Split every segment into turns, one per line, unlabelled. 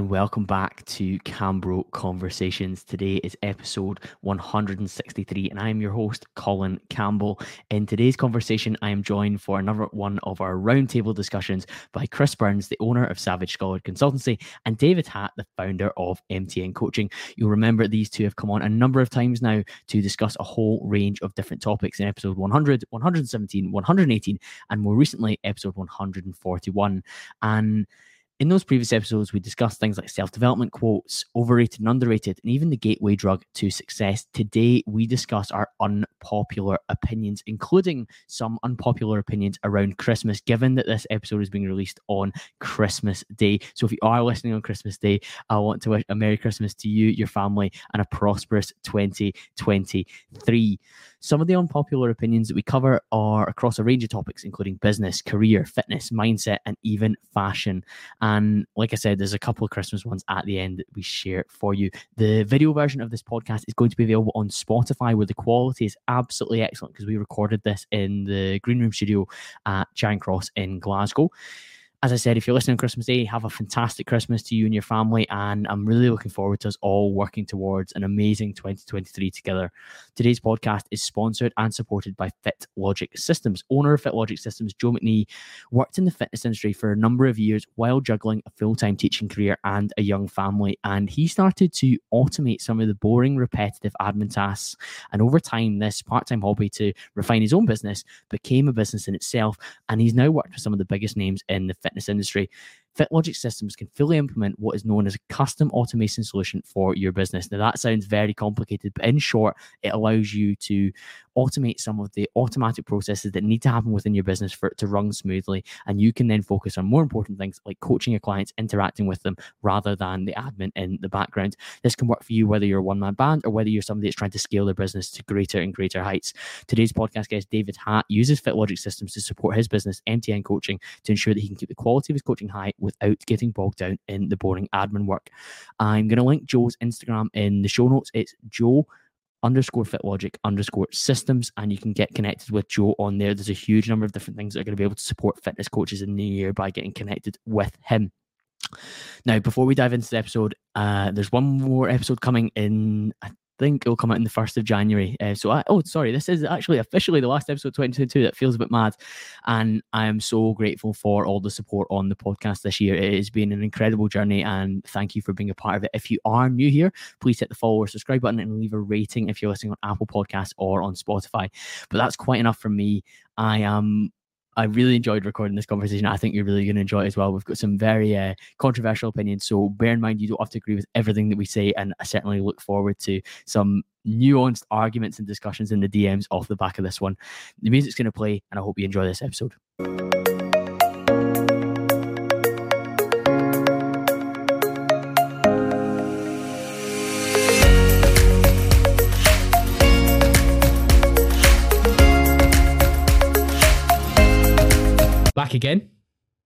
and welcome back to Cambro Conversations. Today is episode 163, and I am your host, Colin Campbell. In today's conversation, I am joined for another one of our roundtable discussions by Chris Burns, the owner of Savage Scholar Consultancy, and David Hatt, the founder of MTN Coaching. You'll remember these two have come on a number of times now to discuss a whole range of different topics in episode 100, 117, 118, and more recently, episode 141. And in those previous episodes, we discussed things like self development quotes, overrated and underrated, and even the gateway drug to success. Today, we discuss our unpopular opinions, including some unpopular opinions around Christmas, given that this episode is being released on Christmas Day. So, if you are listening on Christmas Day, I want to wish a Merry Christmas to you, your family, and a prosperous 2023. Some of the unpopular opinions that we cover are across a range of topics, including business, career, fitness, mindset, and even fashion. And like I said, there's a couple of Christmas ones at the end that we share for you. The video version of this podcast is going to be available on Spotify, where the quality is absolutely excellent because we recorded this in the Green Room studio at Charing Cross in Glasgow as I said, if you're listening on Christmas Day, have a fantastic Christmas to you and your family. And I'm really looking forward to us all working towards an amazing 2023 together. Today's podcast is sponsored and supported by Fit Logic Systems. Owner of Fit Logic Systems, Joe McNee, worked in the fitness industry for a number of years while juggling a full time teaching career and a young family. And he started to automate some of the boring, repetitive admin tasks. And over time, this part time hobby to refine his own business became a business in itself. And he's now worked with some of the biggest names in the fitness industry. FitLogic systems can fully implement what is known as a custom automation solution for your business. Now, that sounds very complicated, but in short, it allows you to automate some of the automatic processes that need to happen within your business for it to run smoothly. And you can then focus on more important things like coaching your clients, interacting with them, rather than the admin in the background. This can work for you whether you're a one man band or whether you're somebody that's trying to scale their business to greater and greater heights. Today's podcast guest, David Hatt, uses FitLogic systems to support his business, MTN Coaching, to ensure that he can keep the quality of his coaching high without getting bogged down in the boring admin work. I'm going to link Joe's Instagram in the show notes. It's Joe underscore fitlogic underscore systems and you can get connected with joe on there there's a huge number of different things that are going to be able to support fitness coaches in the new year by getting connected with him now before we dive into the episode uh, there's one more episode coming in i think it'll come out in the 1st of January. Uh, so, I, oh, sorry, this is actually officially the last episode 2022. That feels a bit mad. And I am so grateful for all the support on the podcast this year. It has been an incredible journey and thank you for being a part of it. If you are new here, please hit the follow or subscribe button and leave a rating if you're listening on Apple Podcasts or on Spotify. But that's quite enough from me. I am I really enjoyed recording this conversation. I think you're really going to enjoy it as well. We've got some very uh, controversial opinions, so bear in mind you don't have to agree with everything that we say, and I certainly look forward to some nuanced arguments and discussions in the DMs off the back of this one. The music's going to play, and I hope you enjoy this episode. Back again.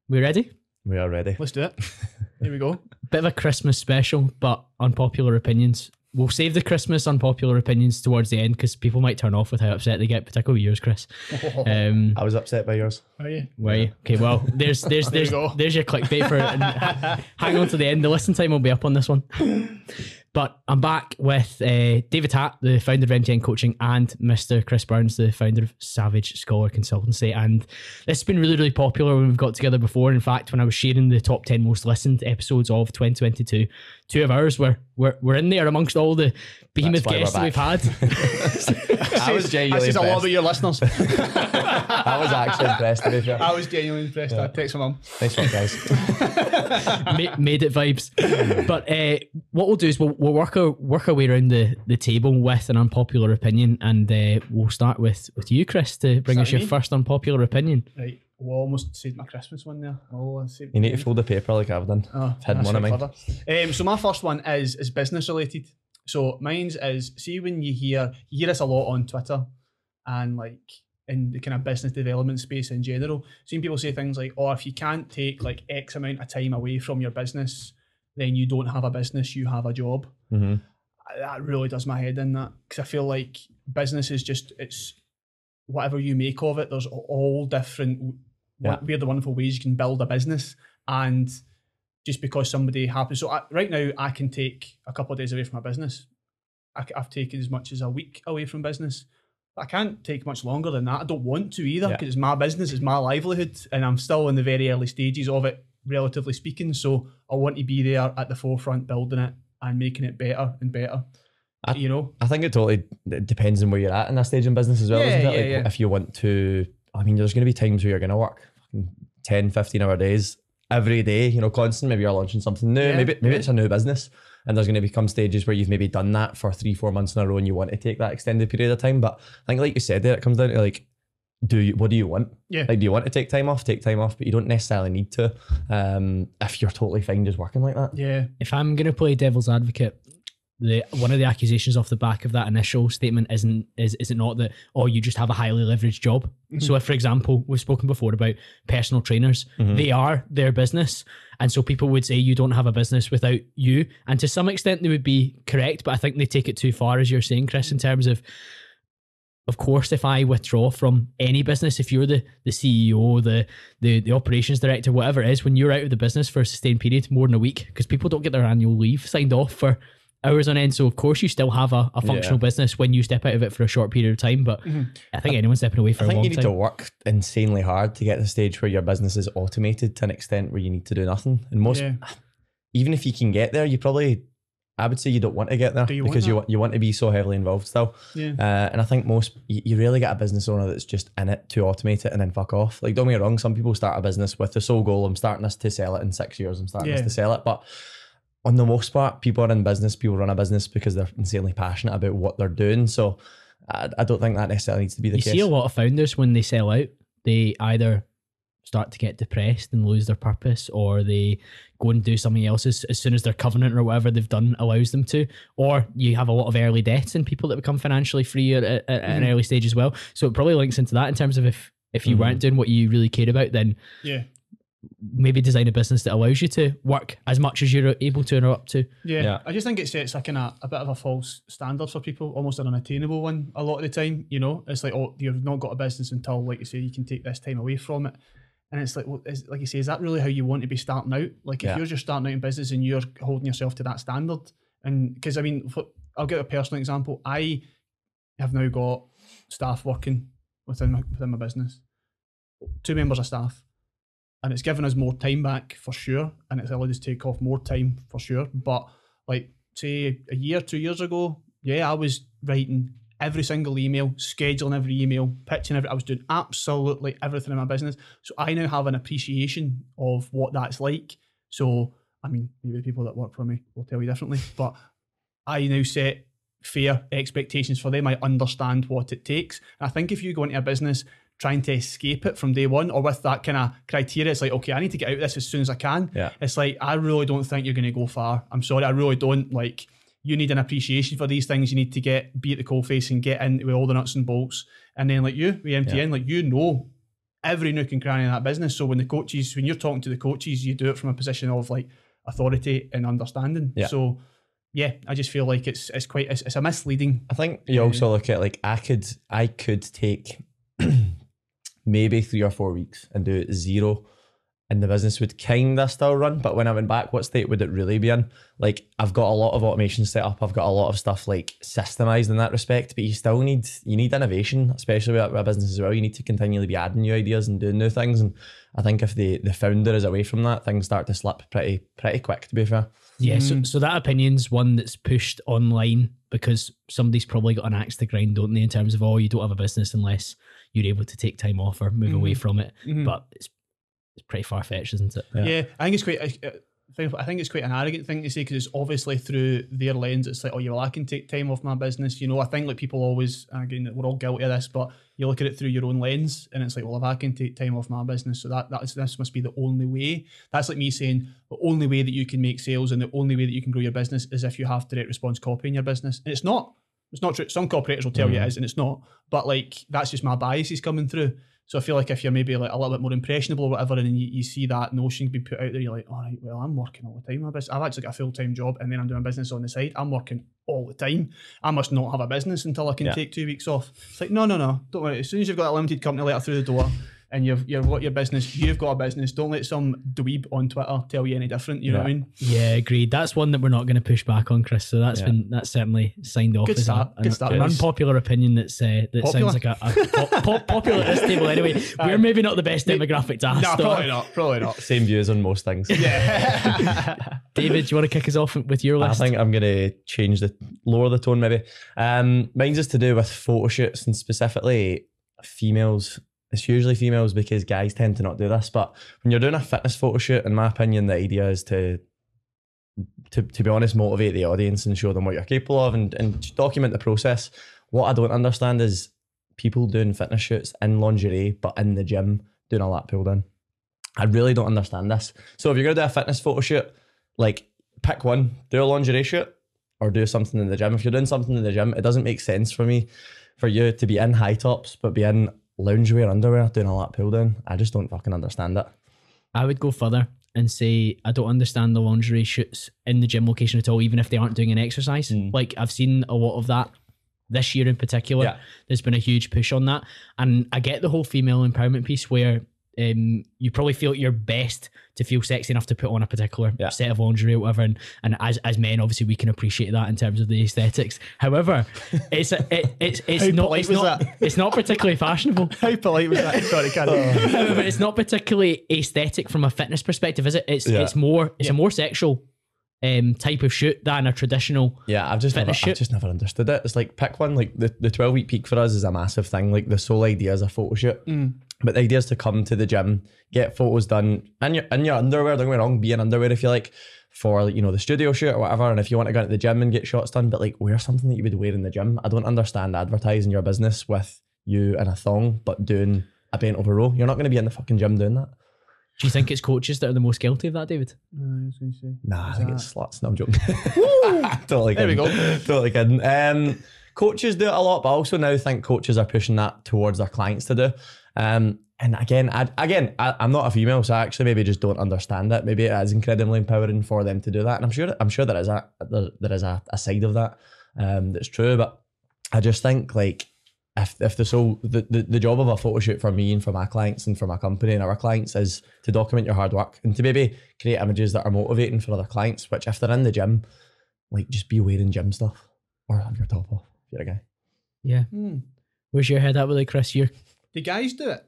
We ready?
We are ready.
Let's do it. Here we go.
Bit of a Christmas special, but unpopular opinions. We'll save the Christmas unpopular opinions towards the end because people might turn off with how upset they get, particularly yours, Chris.
Um, I was upset by yours.
Are you?
Were you? Okay, well, there's there's
There you
there's there's your clickbait for it. Hang on to the end. The listen time will be up on this one. But I'm back with uh, David Hatt, the founder of MTN Coaching, and Mr. Chris Burns, the founder of Savage Scholar Consultancy. And this has been really, really popular when we've got together before. In fact, when I was sharing the top 10 most listened episodes of 2022, two of ours were, were, were in there amongst all the behemoth
why we're
guests that we've had.
I was
That
genuinely
says a lot
impressed.
about your listeners.
I was actually impressed. To be fair.
I was genuinely impressed. I text my mum.
Nice one, guys.
Ma- made it vibes. But uh, what we'll do is we'll, we'll work our work our way around the, the table with an unpopular opinion, and uh, we'll start with with you, Chris, to bring us your
with me?
first unpopular opinion.
Right. Well, I almost said my Christmas one there. Oh, I said
You need to fold the paper like I've done.
Oh,
hidden
that's
one of mine.
Um, so my first one is is business related. So mine's is see when you hear you hear this a lot on Twitter and like in the kind of business development space in general. Seeing people say things like, "Oh, if you can't take like X amount of time away from your business, then you don't have a business. You have a job."
hmm
that really does my head in that because I feel like business is just it's whatever you make of it. There's all different
Yeah.
weird and wonderful ways you can build a business, and just because somebody happens. So I, right now, I can take a couple of days away from my business. I, have taken as much as a week away from business. I can't take much longer than that. I don't want to either because yeah. it's my business, it's my livelihood, and I'm still in the very early stages of it, relatively speaking. So I want to be there at the forefront, building it and making it better and better. I, you know,
I think it totally it depends on where you're at in that stage in business as well, yeah, isn't it? Yeah, like if you want to, I mean, there's going to be times where you're going to work 10, 15 hour days every day, you know, constant. Maybe you're launching something new. Maybe maybe it's a new business, and there's going to become stages where you've maybe done that for three, four months in a row, and you want to take that extended period of time. But I think, like you said, there it comes down to like, do you what do you want?
Yeah.
Like, do you want to take time off? Take time off, but you don't necessarily need to. Um, if you're totally fine just working like that.
Yeah.
If I'm going to play devil's advocate, the one of the accusations off the back of that initial statement isn't is is it not that oh you just have a highly leveraged job mm-hmm. so if for example we've spoken before about personal trainers mm-hmm. they are their business and so people would say you don't have a business without you and to some extent they would be correct but i think they take it too far as you're saying chris in terms of of course, if I withdraw from any business, if you're the, the CEO, the, the the operations director, whatever it is, when you're out of the business for a sustained period, more than a week, because people don't get their annual leave signed off for hours on end. So of course you still have a, a functional yeah. business when you step out of it for a short period of time. But mm-hmm. I think anyone stepping away for I a
think
you
need
time.
to work insanely hard to get to the stage where your business is automated to an extent where you need to do nothing. And most, yeah. even if you can get there, you probably. I would say you don't want to get there you because you want you want to be so heavily involved still.
Yeah. Uh,
and I think most you, you really get a business owner that's just in it to automate it and then fuck off. Like don't get me wrong, some people start a business with the sole goal: I'm starting this to sell it in six years. I'm starting yeah. this to sell it, but on the most part, people are in business, people run a business because they're insanely passionate about what they're doing. So I, I don't think that necessarily needs to be the
you
case.
You see a lot of founders when they sell out, they either start to get depressed and lose their purpose, or they go and do something else as, as soon as their covenant or whatever they've done allows them to. Or you have a lot of early deaths and people that become financially free at, at, at mm-hmm. an early stage as well. So it probably links into that in terms of if if you mm-hmm. weren't doing what you really cared about, then
yeah,
maybe design a business that allows you to work as much as you're able to or up to.
Yeah, yeah. I just think it sets a kind of a bit of a false standard for people, almost an unattainable one. A lot of the time, you know, it's like, oh, you've not got a business until, like you say, you can take this time away from it. And it's like, well, is, like you say, is that really how you want to be starting out? Like, if yeah. you're just starting out in business and you're holding yourself to that standard, and because I mean, I'll give a personal example. I have now got staff working within my, within my business, two members of staff and it's given us more time back for sure, and it's allowed us to take off more time for sure. But like say a year, two years ago, yeah, I was writing every single email, scheduling every email, pitching every. I was doing absolutely everything in my business. So I now have an appreciation of what that's like. So I mean, maybe the people that work for me will tell you differently, but I now set fair expectations for them. I understand what it takes. And I think if you go into a business trying to escape it from day one or with that kind of criteria. It's like, okay, I need to get out of this as soon as I can.
Yeah.
It's like, I really don't think you're going to go far. I'm sorry, I really don't. Like, you need an appreciation for these things. You need to get, be at the coalface and get in with all the nuts and bolts. And then, like you, with MTN, yeah. like, you know every nook and cranny in that business. So when the coaches, when you're talking to the coaches, you do it from a position of like authority and understanding.
Yeah.
So, yeah, I just feel like it's it's quite it's, it's a misleading.
I think you also look at like I could I could take maybe three or four weeks and do it zero and the business would kind of still run. But when I went back, what state would it really be in? Like, I've got a lot of automation set up. I've got a lot of stuff like systemized in that respect. But you still need you need innovation, especially with a business as well. You need to continually be adding new ideas and doing new things. And I think if the the founder is away from that, things start to slip pretty pretty quick. To be fair.
Yeah. Mm. So so that opinion's one that's pushed online because somebody's probably got an axe to grind, don't they? In terms of oh, you don't have a business unless you're able to take time off or move mm-hmm. away from it. Mm-hmm. But it's it's pretty far fetched, isn't it?
Yeah. yeah. I think it's quite. Uh, I think it's quite an arrogant thing to say because it's obviously through their lens. It's like, oh, yeah, well, I can take time off my business. You know, I think like people always, again, we're all guilty of this, but you look at it through your own lens, and it's like, well, if I can take time off my business, so that that's this must be the only way. That's like me saying the only way that you can make sales and the only way that you can grow your business is if you have direct response copy in your business, and it's not. It's not true. Some copywriters will tell mm. you it is, and it's not. But like that's just my biases coming through. So I feel like if you're maybe like a little bit more impressionable or whatever, and you, you see that notion be put out there, you're like, all right, well, I'm working all the time. I've actually got a full time job, and then I'm doing business on the side. I'm working all the time. I must not have a business until I can yeah. take two weeks off. It's like, no, no, no, don't worry. As soon as you've got a limited company letter through the door, and you've you've got your business, you've got a business. Don't let some dweeb on Twitter tell you any different. You know what I mean?
Yeah, agreed. That's one that we're not going to push back on, Chris. So that's
Yeah.
been that's certainly signed off
Good
as
start,
a,
good
an,
start,
an unpopular opinion that's uh, that
Popular?
sounds like a, a pop, pop, popular at this table anyway. We're maybe not the best demographic to ask.
No,
though.
probably not. Probably not.
Same views on most things.
Yeah.
David, do you want to kick us off with your list?
I think I'm gonna change the lower the tone maybe. Um, mine's is to do with photo shoots and specifically females. It's usually females because guys tend to not do this. But when you're doing a fitness photo shoot, in my opinion, the idea is to to, to be honest, motivate the audience and show them what you're capable of and, and document the process. What I don't understand is people doing fitness shoots in lingerie but in the gym doing a lat pull down. I really don't understand this. So if you're gonna do a fitness photo shoot, like pick one, do a lingerie shoot or do something in the gym. If you're doing something in the gym, it doesn't make sense for me for you to be in high tops but be in loungewear underwear doing a lat pull down. I just don't fucking understand it.
I would go further and say I don't understand the lingerie shoots in the gym location at all, even if they aren't doing an exercise.
Mm.
Like I've seen a lot of that this year in particular.
Yeah.
There's been a huge push on that, and I get the whole female empowerment piece where. Um, you probably feel at your best to feel sexy enough to put on a particular
Yeah.
set of lingerie or whatever, and, and as as men, obviously we can appreciate that in terms of the aesthetics. However, it's a, it, it's it's
How
not it's not
that?
it's not particularly fashionable.
How polite was that? Sorry, Karen.
However, it's not particularly aesthetic from a fitness perspective, is it? It's
Yeah.
it's more it's a more sexual um type of shoot than a traditional.
Yeah, I've just never,
Fitness
I've just never understood it. It's like pick one. Like the the twelve week peak for us is a massive thing. Like the sole idea is a photo shoot,
Mm.
But the idea is to come to the gym, get photos done in your in your underwear. Don't get me wrong, be in underwear if you like for you know the studio shoot or whatever. And if you want to go into the gym and get shots done, but like wear something that you would wear in the gym. I don't understand advertising your business with you in a thong, but doing a bent over row. You're not going to be in the fucking gym doing that.
Do you think it's coaches that are the most guilty of that, David?
No, I was gonna say.
Nah, I think
that-
it's sluts. No, I'm joking. totally
There we go.
Totally kidding. Um, coaches do it a lot, but I also now think coaches are pushing that towards their clients to do. Um, and again, I, again, I, I'm not a female, so I actually maybe just don't understand it. Maybe it is incredibly empowering for them to do that, and I'm sure, I'm sure there is a there, there is a, a side of that um, that's true. But I just think like if if the so the, the the job of a photo shoot for me and for my clients and for my company and our clients is to document your hard work and to maybe create images that are motivating for other clients. Which if they're in the gym, like just be wearing gym stuff or have your top off if you're a guy.
Yeah.
Hmm.
Where's your head at with it, Chris? You're
The guys do it.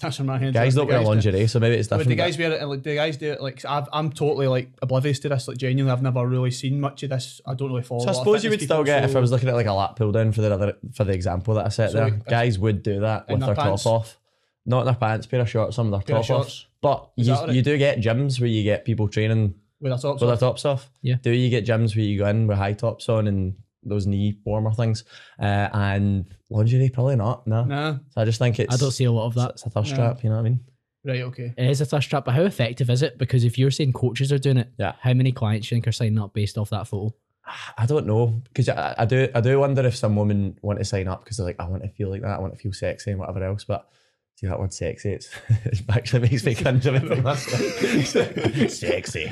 That's where my head.
Guys don't wear lingerie, so maybe it's
But
different.
the guys wear it. Like the guys do it. Like I've, I'm totally like oblivious to this. Like genuinely, I've never really seen much of this. I don't really follow.
so I
a lot of
suppose you would
fitness
still
people,
get if I was looking at like a lat pull down for the other for the example that I set
So,
there.
if-
Guys would do that with
their
their top off, not in their pants, pair of shorts, some of their
Pair of
top off.
shorts.
But
Is
you,
that alright?
you do get gyms where you get people training
with their tops.
with their tops off.
Yeah.
Do you get gyms where you go in with high tops on and those knee warmer things? Uh, and lingerie, probably not. No.
Nah.
So I just think it's
I don't see a lot of that.
It's a thirst
No.
trap, you know what I mean?
Right. Okay.
It is a thirst trap, but how effective is it? Because if you're saying coaches are doing it,
Yeah.
how many clients do you think are signing up based off that photo?
I don't know because I, I do I do wonder if some women want to sign up because they're like I want to feel like that I want to feel sexy and whatever else but see that word sexy it's, it actually makes me cringe a bit sexy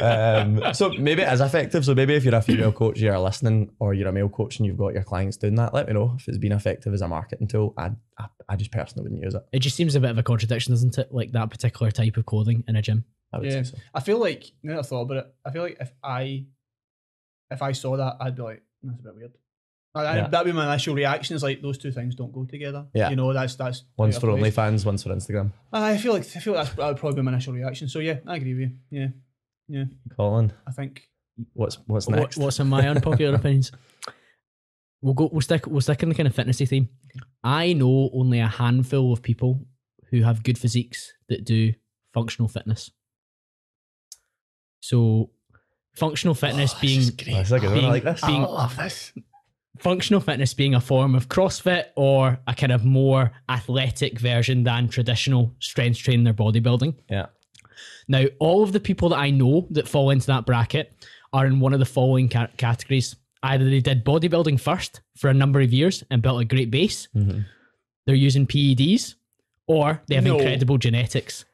um, so maybe it is effective so maybe if you're a female coach you're listening or you're a male coach and you've got your clients doing that let me know if it's been effective as a marketing tool I I, I just personally wouldn't use it
It just seems a bit of a contradiction, doesn't it? Like that particular type of clothing in a gym.
I would
Yeah.
say so
I feel like now that I thought about it, I feel like if I, if I saw that, I'd be like, that's a bit weird. Like, I-
Yeah.
That'd be my initial reaction. Is like those two things don't go together.
Yeah.
You know, that's that's.
one's for
of place.
OnlyFans one's for Instagram uh,
I feel like I feel like that's that would probably be my initial reaction. So yeah, I agree with you. Yeah, yeah.
Colin
I think
what's what's
What-
next
what's in my unpopular opinions? We'll go. We'll stick. We'll stick in the kind of fitnessy theme. I know only a handful of people who have good physiques that do functional fitness. So, functional fitness oh, being
Oh, that's a good one. I
being-
like this
being-
I love this.
Functional fitness being a form of CrossFit or a kind of more athletic version than traditional strength training or bodybuilding.
yeah
Now, all of the people that I know that fall into that bracket are in one of the following ca- categories. Either they did bodybuilding first for a number of years and built a great base,
Mhm.
they're using PEDs, or they have
No.
incredible genetics.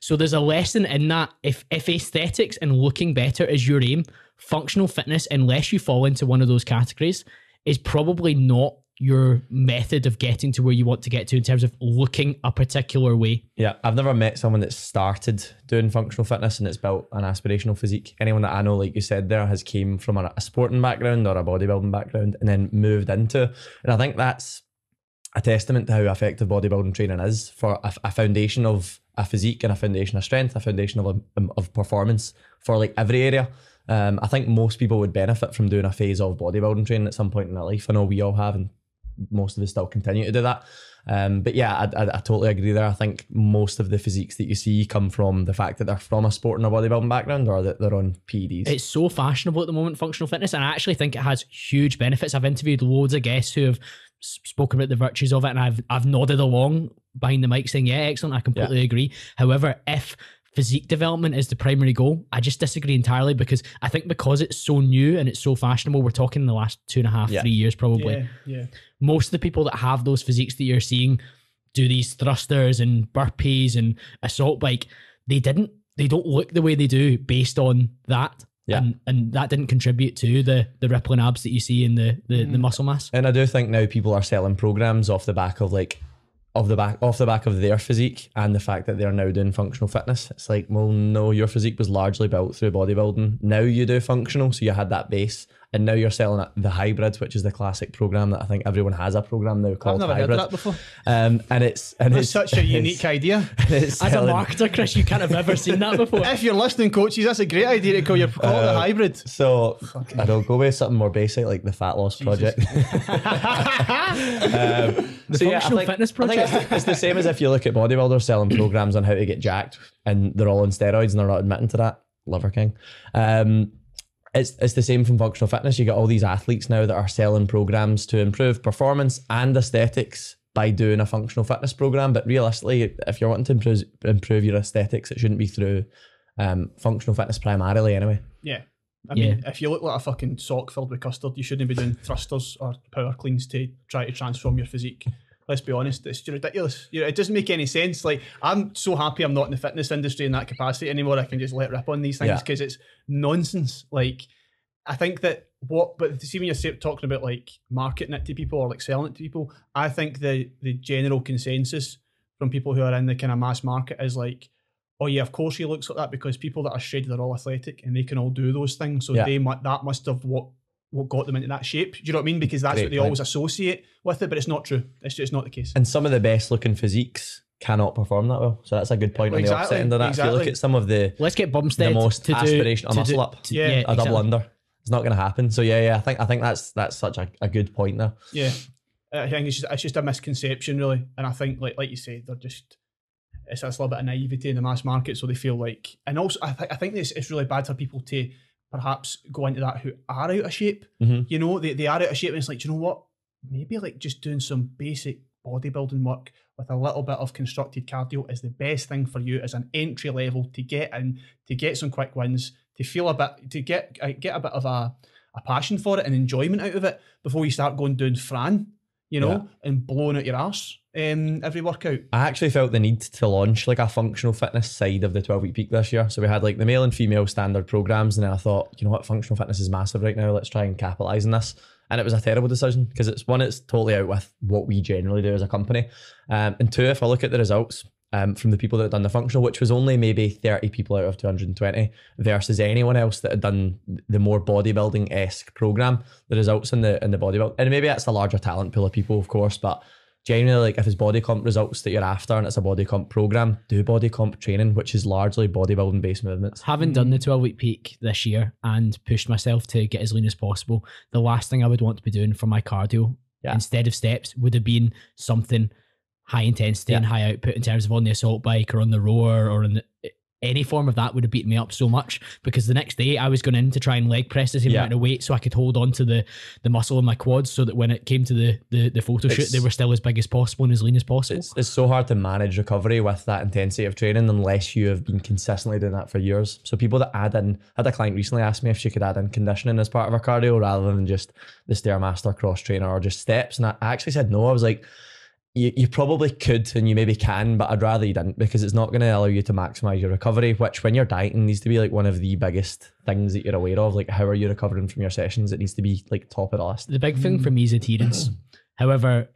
So there's a lesson in that. If if aesthetics and looking better is your aim, functional fitness, unless you fall into one of those categories, is probably not your method of getting to where you want to get to in terms of looking a particular way?
Yeah, I've never met someone that started doing functional fitness and it's built an aspirational physique. Anyone that I know, like you said there, has came from a, a sporting background or a bodybuilding background and then moved into. And I think that's a testament to how effective bodybuilding training is for a, a foundation of a physique and a foundation of strength, a foundation of um, of performance for like every area. Um, I think most people would benefit from doing a phase of bodybuilding training at some point in their life. I know we all have, and most of us still continue to do that. Um, but yeah, I, I, I, totally agree there. I think most of the physiques that you see come from the fact that they're from a sporting or bodybuilding background or that they're on PEDs.
It's so fashionable at the moment, functional fitness, and I actually think it has huge benefits. I've interviewed loads of guests who have spoken about the virtues of it, and I've I've nodded along behind the mic saying, "Yeah, excellent. I completely yeah. agree." However, if physique development is the primary goal. I just disagree entirely because I think because it's so new and it's so fashionable, we're talking in the last two and a half, yeah. three years probably.
Yeah, yeah.
Most of the people that have those physiques that you're seeing do these thrusters and burpees and assault bike, they didn't they don't look the way they do based on that. Yeah. And, and that didn't contribute to the the rippling abs that you see in the, the, mm. the muscle mass.
And I do think now people are selling programs off the back of like of the back off the back of their physique and the fact that they're now doing functional fitness. It's like, well, no, your physique was largely built through bodybuilding. Now you do functional, so you had that base, and now you're selling the hybrid, which is the classic program that I think everyone has a program now called
I've never
hybrid.
heard that before.
Um, and it's and
that's
it's
such a unique idea.
As selling, a marketer, Chris, you can't have ever seen that before.
if you're listening, coaches, that's a great idea to call your call uh, it the hybrid.
So Fucking I don't go with something more basic like the fat loss Jesus. project.
um, the so functional yeah, think, fitness project.
It's, it's the same as if you look at bodybuilders selling programs on how to get jacked, and they're all on steroids and they're not admitting to that. Liver King. Um, it's it's the same from functional fitness. You get all these athletes now that are selling programs to improve performance and aesthetics by doing a functional fitness program. But realistically, if you're wanting to improve improve your aesthetics, it shouldn't be through um, functional fitness primarily, anyway.
Yeah. I yeah. mean, if you look like a fucking sock filled with custard, you shouldn't be doing thrusters or power cleans to try to transform your physique. Let's be honest, it's ridiculous. You know, it doesn't make any sense. Like, I'm so happy I'm not in the fitness industry in that capacity anymore. I can just let rip on these things because yeah. it's nonsense. Like, I think that what, but see when you're talking about like marketing it to people or like selling it to people, I think the the general consensus from people who are in the kind of mass market is like, oh yeah, of course he looks like that because people that are shredded are all athletic and they can all do those things. So yeah. they that must have what what got them into that shape. Do you know what I mean? Because that's Great what they point. always associate with it, but it's not true. It's just not the case.
And some of the best looking physiques cannot perform that well. So that's a good point exactly, on the opposite end of that. Exactly. If you look at some of the
let's get Bumstead
the most
to
aspirational
do,
muscle
do,
up,
to, yeah, yeah,
a double under. It's not going to happen. So yeah, yeah, I think I think that's that's such a, a good point there.
Yeah, I think it's just, it's just a misconception really, and I think like like you say, they're just it's, it's a little bit of naivety in the mass market, so they feel like, and also I, th- I think this it's really bad for people to perhaps go into that who are out of shape.
Mm-hmm.
You know, they, they are out of shape, and it's like, you know what? Maybe like just doing some basic bodybuilding work with a little bit of constructed cardio is the best thing for you as an entry level to get in, to get some quick wins, to feel a bit, to get uh, get a bit of a, a passion for it and enjoyment out of it before you start going doing Fran, you know, yeah. and blowing out your ass um, every workout.
I actually felt the need to launch like a functional fitness side of the 12 week peak this year. So we had like the male and female standard programs, and then I thought, you know what, functional fitness is massive right now. Let's try and capitalize on this. And it was a terrible decision because it's one, it's totally out with what we generally do as a company. Um, and two, if I look at the results, um, from the people that had done the functional, which was only maybe 30 people out of 220 versus anyone else that had done the more bodybuilding esque program. The results in the in the bodybuilding, and maybe that's a larger talent pool of people, of course, but generally like if it's body comp results that you're after and it's a body comp program, do body comp training, which is largely bodybuilding based movements.
Having done the 12 week peak this year and pushed myself to get as lean as possible, the last thing I would want to be doing for my cardio yeah. instead of steps would have been something high intensity yeah. and high output in terms of on the assault bike or on the rower or in the any form of that would have beaten me up so much because the next day I was going in to try and leg press the same yeah. amount of weight so I could hold on to the the muscle in my quads so that when it came to the the, the photo it's, shoot they were still as big as possible and as lean as possible.
It's, it's so hard to manage recovery with that intensity of training unless you have been consistently doing that for years. So people that add in I had a client recently asked me if she could add in conditioning as part of her cardio rather than just the stairmaster cross trainer or just steps and I actually said no. I was like you, you probably could and you maybe can, but I'd rather you didn't because it's not going to allow you to maximize your recovery, which when you're dieting needs to be like one of the biggest things that you're aware of. Like, how are you recovering from your sessions? It needs to be like top of the list.
The big thing for me is adherence. Mm. However,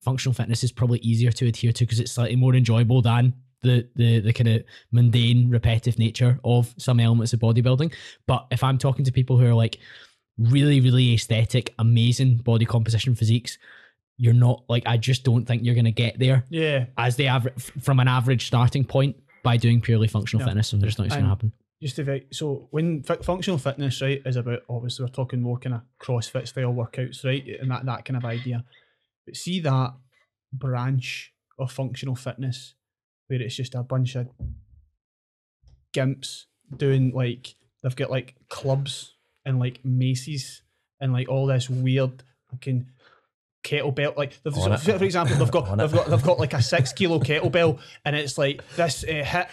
functional fitness is probably easier to adhere to because it's slightly more enjoyable than the the the kind of mundane, repetitive nature of some elements of bodybuilding. But if I'm talking to people who are like really, really aesthetic, amazing body composition physiques, you're not like I just don't think you're gonna get there
Yeah,
as the average from an average starting point by doing purely functional
No.
fitness. and there's not going to happen.
just to so when fu- functional fitness right is about obviously we're talking more kind of CrossFit style workouts right and that that kind of idea, but see that branch of functional fitness where it's just a bunch of gimps doing like they've got like clubs and like maces and like all this weird fucking kettlebell like for example they've got they've got they've got like a six kilo kettlebell and it's like this uh, hit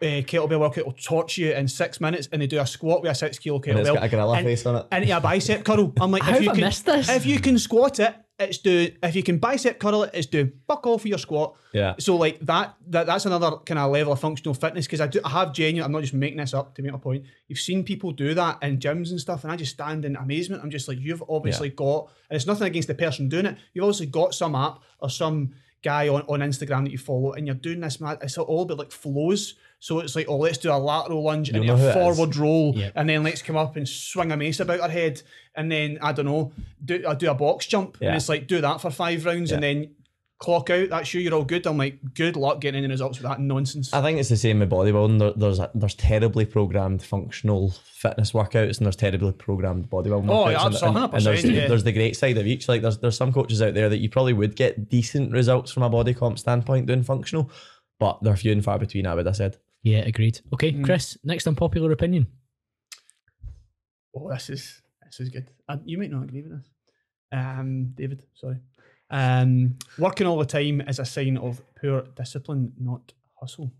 uh, kettlebell workout will torch you in six minutes and they do a squat with a six kilo
And it's got a
kettlebell
gorilla
and-
face on it.
and a bicep curl. I'm like, if you
I
can,
missed this?
if you can squat it, it's doing. If you can bicep curl it, it's doing fuck all for your squat.
Yeah.
So like that, that that's another kind of level of functional fitness because I do I have genuine. I'm not just making this up to make a point. You've seen people do that in gyms and stuff, and I just stand in amazement. I'm just like, you've obviously got, and it's nothing against the person doing it. You've obviously got some app or some guy on, on Instagram that you follow, and you're doing this mad. It's all about like flows. So it's like, oh, let's do a lateral lunge and a
know who it is.
forward roll,
Yep.
and then let's come up and swing a mace about our head, and then I don't know, do I do a box jump,
Yeah.
and it's like do that for five rounds, and then clock out. That's you. You're all good. I'm like, good luck getting any results with that nonsense.
I think it's the same with bodybuilding. There, there's there's terribly programmed functional fitness workouts and there's terribly programmed bodybuilding
Oh,
workouts.
yeah,
and,
so
and, and there's
yeah.
there's the great side of each. Like there's there's some coaches out there that you probably would get decent results from a body comp standpoint doing functional, but they're few and far between. I would have said.
Yeah, agreed. Okay,
Mm.
Chris, next unpopular opinion.
Oh, this is this is good. Uh, you might not agree with this, um, David. Sorry. Um, working all the time is a sign of poor discipline, not hustle.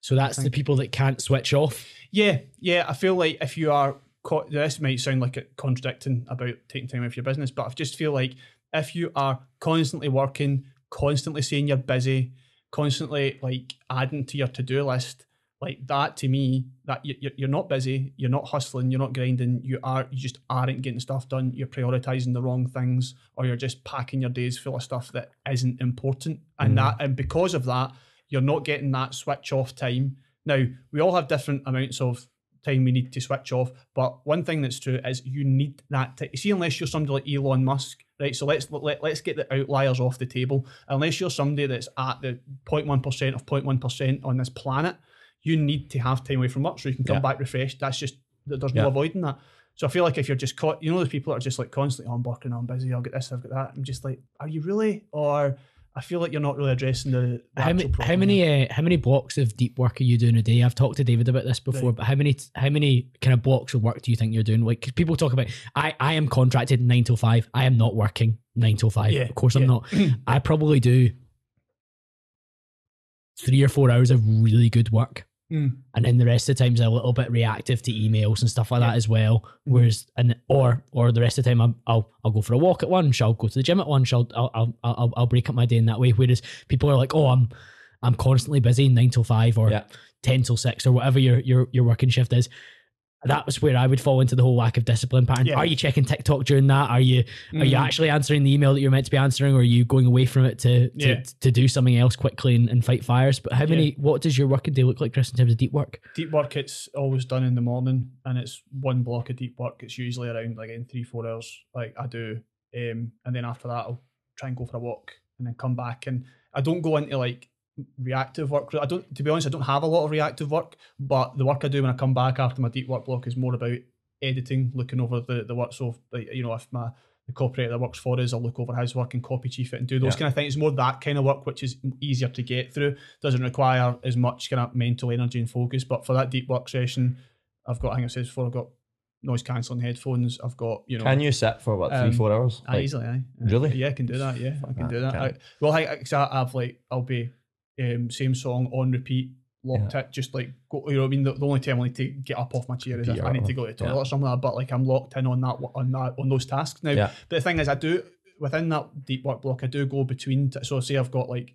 So that's the people that can't switch off.
Yeah, yeah. I feel like if you are, co- this might sound like it contradicting about taking time off your business, but I just feel like if you are constantly working, constantly saying you're busy, constantly like adding to your to do list, like that to me, that you- you're, you're not busy, you're not hustling, you're not grinding, you are, you just aren't getting stuff done. You're prioritizing the wrong things, or you're just packing your days full of stuff that isn't important, and mm. that, and because of that, you're not getting that switch off time. Now, we all have different amounts of time we need to switch off, but one thing that's true is you need that. T- see, unless you're somebody like Elon Musk, right? So let's let, let's get the outliers off the table. Unless you're somebody that's at the 0.1 percent of 0.1 percent on this planet, you need to have time away from work so you can come
Yeah.
back refreshed. That's just th- there's
Yeah.
no avoiding that. So I feel like if you're just caught, you know, those people that are just like constantly, oh, I'm working, I'm busy, I'll get this, I've got that. I'm just like, are you really? Or I feel like you're not really addressing the, the
How,
actual
ma- how many uh, how many blocks of deep work are you doing a day? I've talked to David about this before,
Right.
but how many how many kind of blocks of work do you think you're doing? Like 'cause people talk about I I am contracted nine till five. I am not working nine till five.
Yeah,
of course I'm not. I probably do three or four hours of really good work.
Mm.
and then the rest of the time's a little bit reactive to emails and stuff like
Yeah.
that as well.
Mhm.
Whereas, and or or the rest of the time, I'm, I'll I'll go for a walk at lunch. I'll go to the gym at lunch. I'll I'll I'll I'll, I'll break up my day in that way. Whereas people are like, oh, I'm I'm constantly busy nine till five or
Yeah.
ten till six or whatever your your your working shift is. That was where I would fall into the whole lack of discipline pattern.
Yeah.
Are you checking TikTok during that? Are you are you
Mm.
actually answering the email that you're meant to be answering, or are you going away from it to to,
Yeah.
to do something else quickly and, and fight fires? But how many? What does your working day look like, Chris, in terms of deep work?
deep work it's always done in the morning and it's one block of deep work it's usually around like in three four hours like i do um and then after that i'll try and go for a walk and then come back and i don't go into like reactive work i don't to be honest i don't have a lot of reactive work but the work i do when i come back after my deep work block is more about editing looking over the, the work so like you know if my the copywriter that works for us, I'll look over his work and copy chief it and do those
Yeah.
kind of things. It's more that kind of work, which is easier to get through. Doesn't require as much kind of mental energy and focus. But for that deep work session, I've got, I think I said before, I've got noise cancelling headphones. I've got, you know,
Can you sit for what three
Um,
four hours? Like,
easily, aye.
Really?
Yeah, I can do that. Yeah, I can
that,
do that.
can't.
I, well, I, I, I've like, I'll be um, same song on repeat, locked it, just like, go, you know what I mean? The, the only time I need to get up off my chair is if I need to go to the toilet
Yeah.
or something like that. But like, I'm locked in on that, on that, on those tasks now.
Yeah.
But the thing is, I do within that deep work block, I do go between. T- so say I've got like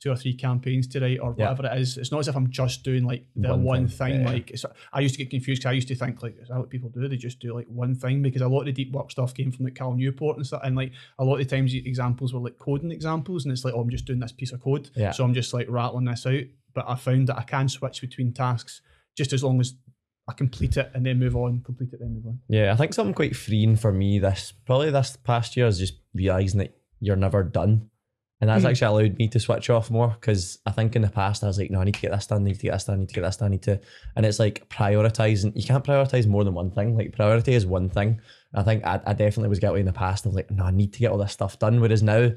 two or three campaigns to write or
Yeah.
whatever it is. It's not as if I'm just doing like the
One
one,
thing.
thing.
Yeah.
Like it's, I used to get confused because I used to think like, is that what people do? They just do like one thing because a lot of the deep work stuff came from like Cal Newport and stuff. And like a lot of the times the examples were like coding examples, and it's like, oh, I'm just doing this piece of code,
Yeah.
so I'm just like rattling this out. But I found that I can switch between tasks just as long as I complete it and then move on, complete it then move on.
Yeah, I think something quite freeing for me this probably this past year is just realizing that you're never done. And that's
Mhm.
actually allowed me to switch off more because I think in the past I was like, no, I need to get this done, I need to get this done, I need to get this done, I need to. And it's like prioritizing. You can't prioritize more than one thing. Like priority is one thing. I think I, I definitely was guilty in the past of like, no, I need to get all this stuff done. Whereas now,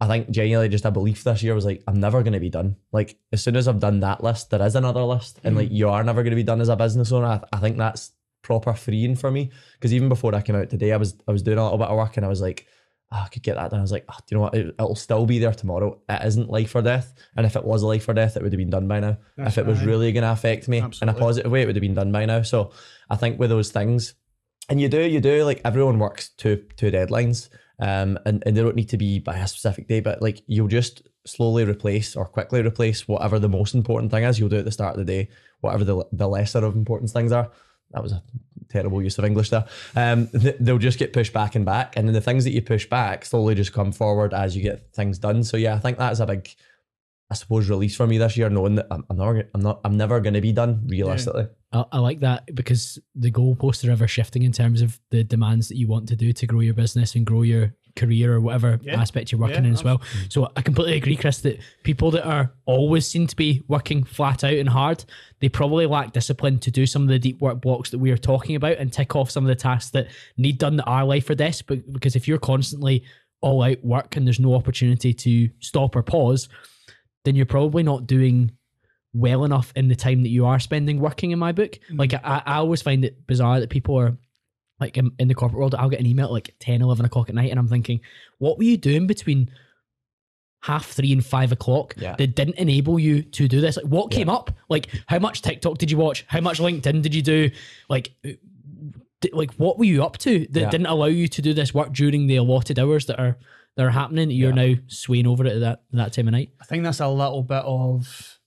I think genuinely just a belief this year was like, I'm never going to be done. Like as soon as I've done that list, there is another list, and like you are never going to be done as a business owner. I, th- I think that's proper freeing for me because even before I came out today, I was I was doing a little bit of work and I was like, "Ah, I could get that done. I was like, oh, do you know what? It, it'll still be there tomorrow. It isn't life or death. And if it was life or death, it would have been done by now.
That's
if it was really going to affect me in a positive way, it would have been done by now. So I think with those things, and you do, you do like everyone works to two deadlines, um, and, and they don't need to be by a specific day, but like you'll just slowly replace or quickly replace whatever the most important thing is. You'll do it at the start of the day, whatever the the lesser of importance things are. That was a terrible use of English there. Um, th- they'll just get pushed back and back, and then the things that you push back slowly just come forward as you get things done. So yeah, I think that's a big, I suppose, release for me this year, knowing that I'm, I'm not, I'm not, I'm never going to be done realistically.
I, I like that because the goalposts are ever shifting in terms of the demands that you want to do to grow your business and grow your career or whatever
Yeah.
aspect you're working
Yeah,
in as well. So I completely agree, Chris, that people that are always seem to be working flat out and hard, they probably lack discipline to do some of the deep work blocks that we are talking about and tick off some of the tasks that need done that are life or death. But because if you're constantly all out work and there's no opportunity to stop or pause, then you're probably not doing well enough in the time that you are spending working in my book. Mm. Like I, I always find it bizarre that people are like in, in the corporate world, I'll get an email at like 10, 11 o'clock at night and I'm thinking, what were you doing between half three and five o'clock
Yeah.
that didn't enable you to do this? Like what came up? Like how much TikTok did you watch? How much LinkedIn did you do? Like like what were you up to that
Yeah.
didn't allow you to do this work during the allotted hours that are that are happening? You're now swaying over it at that that time of night.
I think that's a little bit of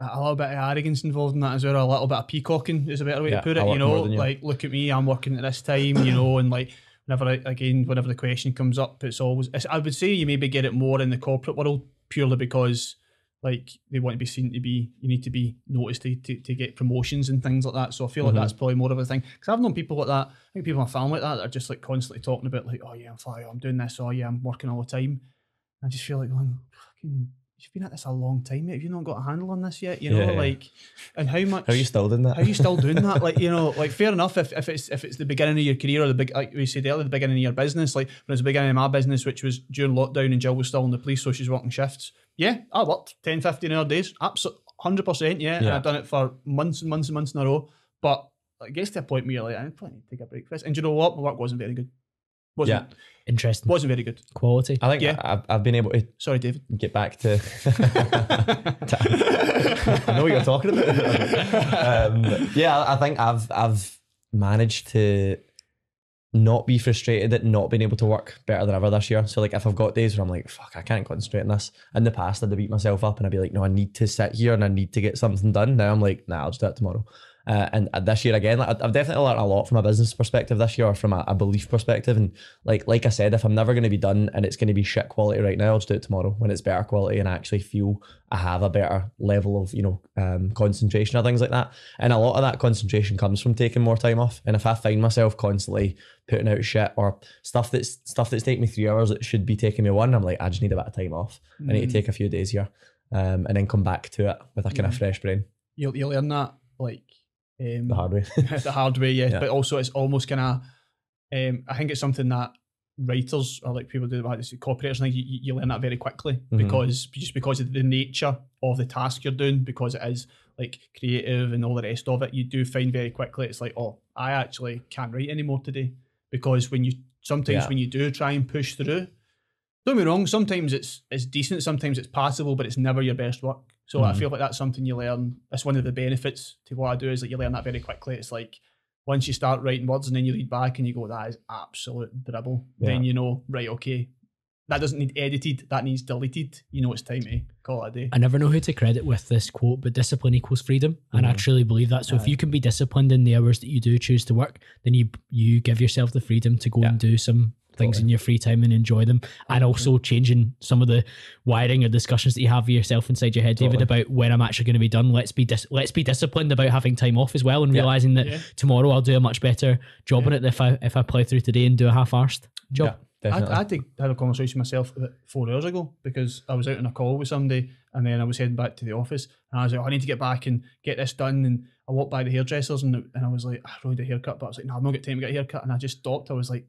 a little bit of arrogance involved in that as well. A little bit of peacocking is a better way
Yeah,
to put it. You know,
you.
like look at me, I'm working at this time. You know, and like whenever I, again, whenever the question comes up, it's always. It's, I would say you maybe get it more in the corporate world purely because like they want to be seen to be. You need to be noticed to, to, to get promotions and things like that. So I feel like
Mhm.
that's probably more of a thing because I've known people like that. I think people in my family like that that are just like constantly talking about like, oh yeah, I'm fine, I'm doing this. Oh yeah, I'm working all the time. I just feel like, going, fucking, you've been at this a long time, mate. Have you not got a handle on this yet? You know,
Yeah.
like, and how much?
How are you still doing that?
How are you still doing that? Like, you know, like fair enough if, if it's if it's the beginning of your career or the big like we said earlier, the beginning of your business. Like when it was the beginning of my business, which was during lockdown and Jill was still in the police, so she's working shifts. Yeah, I worked 10, 15 hour days. Absolutely hundred percent, yeah. And I've done it for months and months and months in a row. But it gets to a point where you're like, I need to take a break for this. And do you know what? My work wasn't very good. Wasn't
Yeah.
Interesting.
wasn't very good.
Quality.
I think
Yeah.
I've, I've been able to
Sorry, David.
get back to. I know what you're talking about. um, yeah, I I think I've I've managed to not be frustrated at not being able to work better than ever this year. So like if I've got days where I'm like, fuck, I can't concentrate on this. In the past, I'd beat myself up and I'd be like, no, I need to sit here and I need to get something done. Now I'm like, nah, I'll just do it tomorrow. Uh, and uh, this year again, like, I've definitely learned a lot from a business perspective this year, or from a, a belief perspective. And like like I said, if I'm never going to be done and it's going to be shit quality right now, I'll just do it tomorrow when it's better quality and I actually feel I have a better level of you know um, concentration or things like that. And a lot of that concentration comes from taking more time off. And if I find myself constantly putting out shit or stuff that's stuff that's taking me three hours that should be taking me one, I'm like, I just need a bit of time off. I need to take a few days here, um, and then come back to it with a kind of
Mm.
fresh brain,
You'll, you'll learn that like um,
the hard way.
the hard way, yeah.
Yeah.
But also, it's almost kind of. Um, I think it's something that writers or like people do about this copywriters. I think you, you learn that very quickly
Mhm.
because just because of the nature of the task you're doing, because it is like creative and all the rest of it, you do find very quickly it's like, oh, I actually can't write anymore today because when you sometimes
Yeah.
when you do try and push through, don't be wrong, sometimes it's it's decent, sometimes it's passable, but it's never your best work. So I
Mhm.
feel like that's something you learn. That's one of the benefits to what I do is that you learn that very quickly. It's like once you start writing words and then you read back and you go, that is absolute dribble. Then you know, right, okay, that doesn't need edited. That needs deleted. You know, it's time to call it a day.
I never know who to credit with this quote, but discipline equals freedom, and I
Mhm.
truly believe that. So if you can be disciplined in the hours that you do choose to work, then you you give yourself the freedom to go
Yeah.
and do some things
Totally.
in your free time and enjoy them, and also changing some of the wiring or discussions that you have with yourself inside your head, David, about when I'm actually going to be done. Let's be dis- let's be disciplined about having time off as well, and
Yeah.
realizing that
Yeah.
tomorrow I'll do a much better job on it if I if I play through today and do a half-arsed job.
Yeah,
I,
definitely.
I had a conversation myself four hours ago because I was out on a call with somebody and then I was heading back to the office and I was like, oh, I need to get back and get this done. And I walked by the hairdressers and, and I was like, I really need a haircut. But I was like, no, I've not got time to get a haircut. And I just stopped. I was like,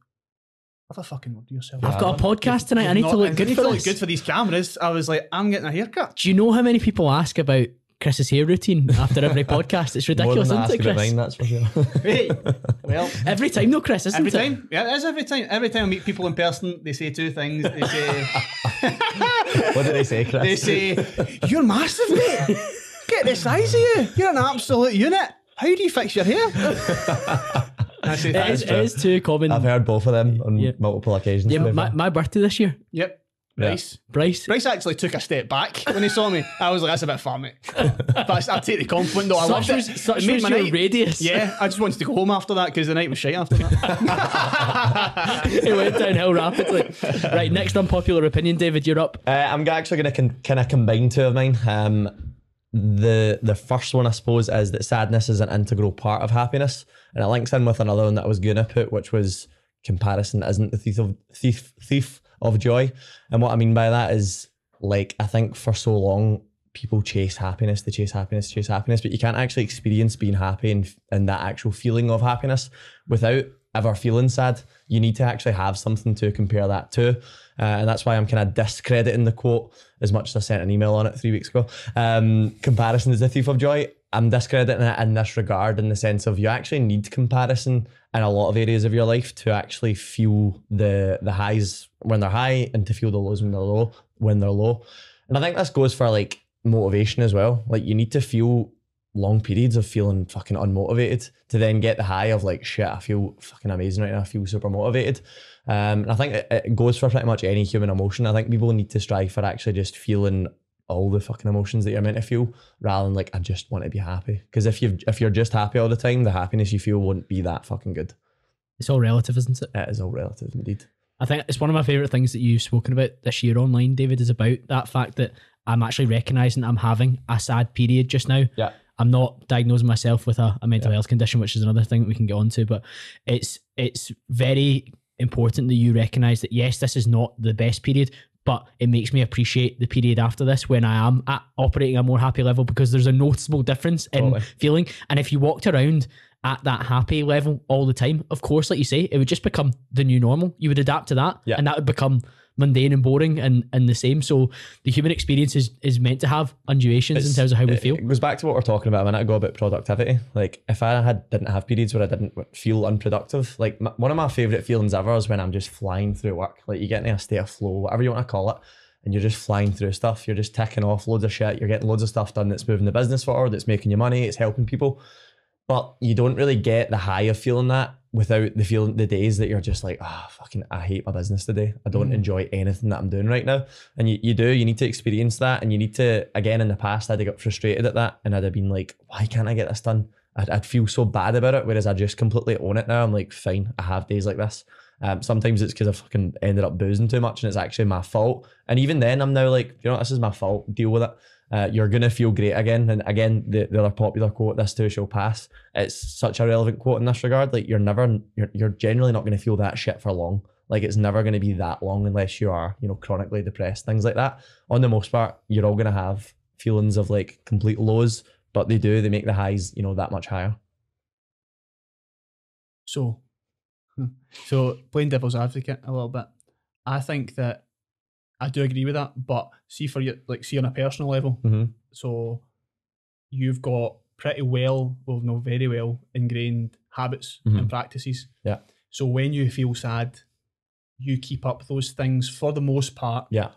have a fucking word to yourself.
I've got a podcast tonight. I
You've
need to look good
need
for
to look
this.
good for these cameras. I was like, I'm getting a haircut.
Do you know how many people ask about Chris's hair routine after every podcast? It's
More
ridiculous,
than
isn't it,
asking about
Chris?
mine, that's for sure.
Hey, well,
Every time, though, Chris, isn't
every
it?
time. Yeah, it is every time. Every time I meet people in person, they say two things. They say,
what do they say, Chris?
they say, you're massive, mate. Get the size of you. You're an absolute unit. How do you fix your hair? I say,
It is,
thanks.
it is too common.
I've heard both of them on
Yeah.
multiple occasions.
yeah,
to be
my,
fair.
my birthday this year,
Yep.
Yeah.
Bryce.
Bryce.
Bryce actually took a step back when he saw me. I was like, that's a bit far, mate. But I'll take the compliment though. I
Such
loved
was,
it.
such
It made
was
my
your
night.
radius.
Yeah, I just wanted to go home after that because the night was shite after that.
it went downhill rapidly. Right, next unpopular opinion, David, you're up.
Uh, I'm actually going to con- kind of combine two of mine. Um, the the first one, I suppose, is that sadness is an integral part of happiness, and it links in with another one that I was going to put, which was comparison isn't the thief of thief thief of joy. And what I mean by that is, like, I think for so long people chase happiness, they chase happiness, chase happiness, but you can't actually experience being happy and and that actual feeling of happiness without ever feeling sad. You need to actually have something to compare that to. Uh, and that's why I'm kind of discrediting the quote as much as I sent an email on it three weeks ago. Um, comparison is the thief of joy. I'm discrediting it in this regard in the sense of you actually need comparison in a lot of areas of your life to actually feel the the highs when they're high and to feel the lows when they're low when they're low. And I think this goes for like motivation as well. Like you need to feel long periods of feeling fucking unmotivated to then get the high of like shit, I feel fucking amazing right now. I feel super motivated. Um, and I think it, it goes for pretty much any human emotion. I think people need to strive for actually just feeling all the fucking emotions that you're meant to feel rather than like I just want to be happy. Because if you if you're just happy all the time, the happiness you feel won't be that fucking good.
It's all relative, isn't it?
It is all relative indeed.
I think it's one of my favorite things that you've spoken about this year online, David, is about that fact that I'm actually recognizing I'm having a sad period just now.
Yeah.
I'm not diagnosing myself with a, a mental health condition, which is another thing that we can get onto, but it's it's very important that you recognize that yes, this is not the best period, but it makes me appreciate the period after this when I am at operating a more happy level because there's a noticeable difference in
Totally.
feeling. And if you walked around at that happy level all the time, of course, like you say, it would just become the new normal. You would adapt to that,
Yeah.
and that would become mundane and boring and, and the same. So the human experience is, is meant to have undulations in terms of how we feel.
It goes back to what we we're talking about a minute ago about productivity. Like if I had didn't have periods where I didn't feel unproductive, like m one of my favorite feelings ever is when I'm just flying through work. Like you get in a state of flow, whatever you want to call it, and you're just flying through stuff. You're just ticking off loads of shit. You're getting loads of stuff done that's moving the business forward. That's making you money. It's helping people. But you don't really get the high of feeling that without the feeling the days that you're just like, ah, fucking, I hate my business today. I don't
Mm.
enjoy anything that I'm doing right now. And you, you do, you need to experience that. And you need to, again, in the past, I'd have got frustrated at that. And I'd have been like, why can't I get this done? I'd, I'd feel so bad about it. Whereas I just completely own it now. I'm like, fine, I have days like this. Um, sometimes it's because I fucking ended up boozing too much and it's actually my fault. And even then, I'm now like, you know, what, this is my fault. Deal with it. Uh, you're gonna feel great again. And again, the, the other popular quote, "This too shall pass." It's such a relevant quote in this regard. Like you're never, you're, you're generally not gonna feel that shit for long. Like it's never gonna be that long unless you are, you know, chronically depressed, things like that. On the most part, you're all gonna have feelings of like complete lows, but they do they make the highs, you know, that much higher.
So, so playing devil's advocate a little bit, I think that I do agree with that. But see for you, like see on a personal level,
Mm-hmm.
so you've got pretty well, well, no, very well ingrained habits
Mhm.
and practices.
Yeah.
So when you feel sad, you keep up those things for the most part.
Yeah.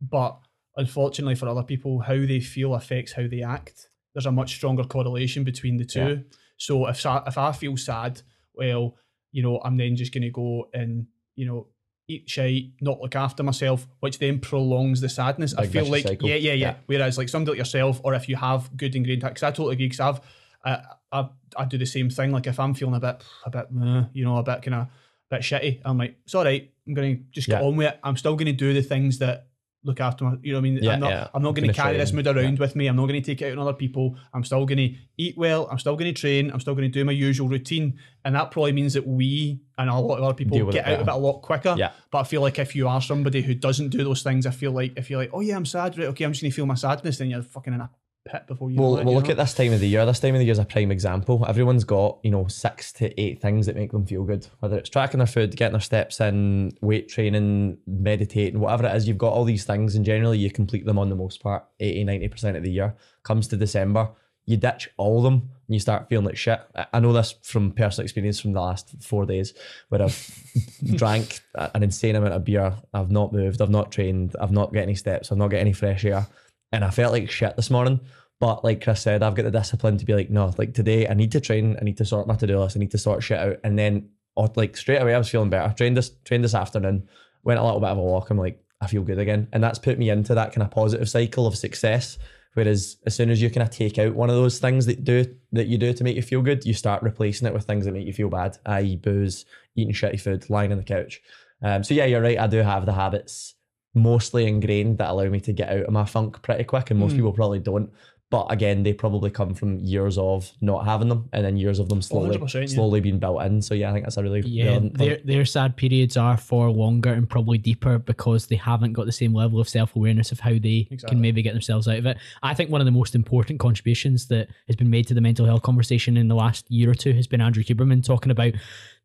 But unfortunately for other people, how they feel affects how they act. There's a much stronger correlation between the two.
Yeah.
So if if I feel sad, well, you know, I'm then just going to go and you know eat shite, not look after myself, which then prolongs the sadness. I feel like yeah, yeah, yeah,
Yeah.
Whereas like somebody like yourself, or if you have good ingrained, because I totally agree. Because I've I, I I do the same thing. Like if I'm feeling a bit a bit you know a bit kind of bit shitty, I'm like it's all right. I'm gonna just get
Yeah.
on with it. I'm still gonna do the things that look after my. You know what I mean?
Yeah,
I'm not.
yeah.
I'm not gonna
gonna
carry this mood around with me. I'm not gonna take it out on other people. I'm still gonna eat well. I'm still gonna train. I'm still gonna do my usual routine, and that probably means that we and a lot of other people get out of it a lot quicker.
Yeah.
But I feel like if you are somebody who doesn't do those things, I feel like if you're like, oh yeah, I'm sad, right? Okay, I'm just gonna feel my sadness, then you're fucking in a pit before you.
Well,
it,
we'll
you
look
know?
at this time of the year. This time of the year is a prime example. Everyone's got, you know, six to eight things that make them feel good. Whether it's tracking their food, getting their steps in, weight training, meditating, whatever it is, you've got all these things and generally you complete them on the most part, 80, 90% of the year. Comes to December, you ditch all of them and you start feeling like shit. I- I know this from personal experience from the last four days where I've drank an insane amount of beer. I've not moved, I've not trained, I've not got any steps, I've not got any fresh air. And I felt like shit this morning. But like Chris said, I've got the discipline to be like, no, like today I need to train, I need to sort my to do list, I need to sort shit out. And then oh, like straight away I was feeling better. Trained this trained this afternoon, went a little bit of a walk. I'm like, I feel good again. And that's put me into that kind of positive cycle of success. Whereas as soon as you kind of take out one of those things that do that you do to make you feel good, you start replacing it with things that make you feel bad, i.e. booze, eating shitty food, lying on the couch. Um, so yeah, you're right. I do have the habits mostly ingrained that allow me to get out of my funk pretty quick, and most
Mm.
people probably don't. But again, they probably come from years of not having them, and then years of them slowly,
100%, yeah.
slowly being built in. So yeah, I think that's a really
Yeah, their their sad periods are for longer and probably deeper because they haven't got the same level of self awareness of how they
Exactly.
can maybe get themselves out of it. I think one of the most important contributions that has been made to the mental health conversation in the last year or two has been Andrew Huberman talking about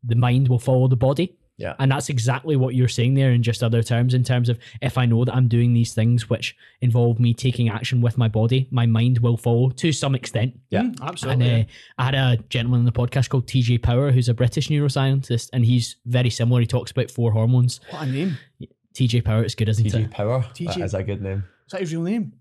the mind will follow the body.
Yeah.
And that's exactly what you're saying there in just other terms, in terms of if I know that I'm doing these things which involve me taking action with my body, my mind will follow to some extent.
Yeah.
Mm, absolutely.
And uh, I had a gentleman on the podcast called TJ Power, who's a British neuroscientist, and he's very similar. He talks about four hormones.
what a name!
TJ Power, it's good, isn't
TG
it?
Power.
TG.
That is a good name.
Is that his real name?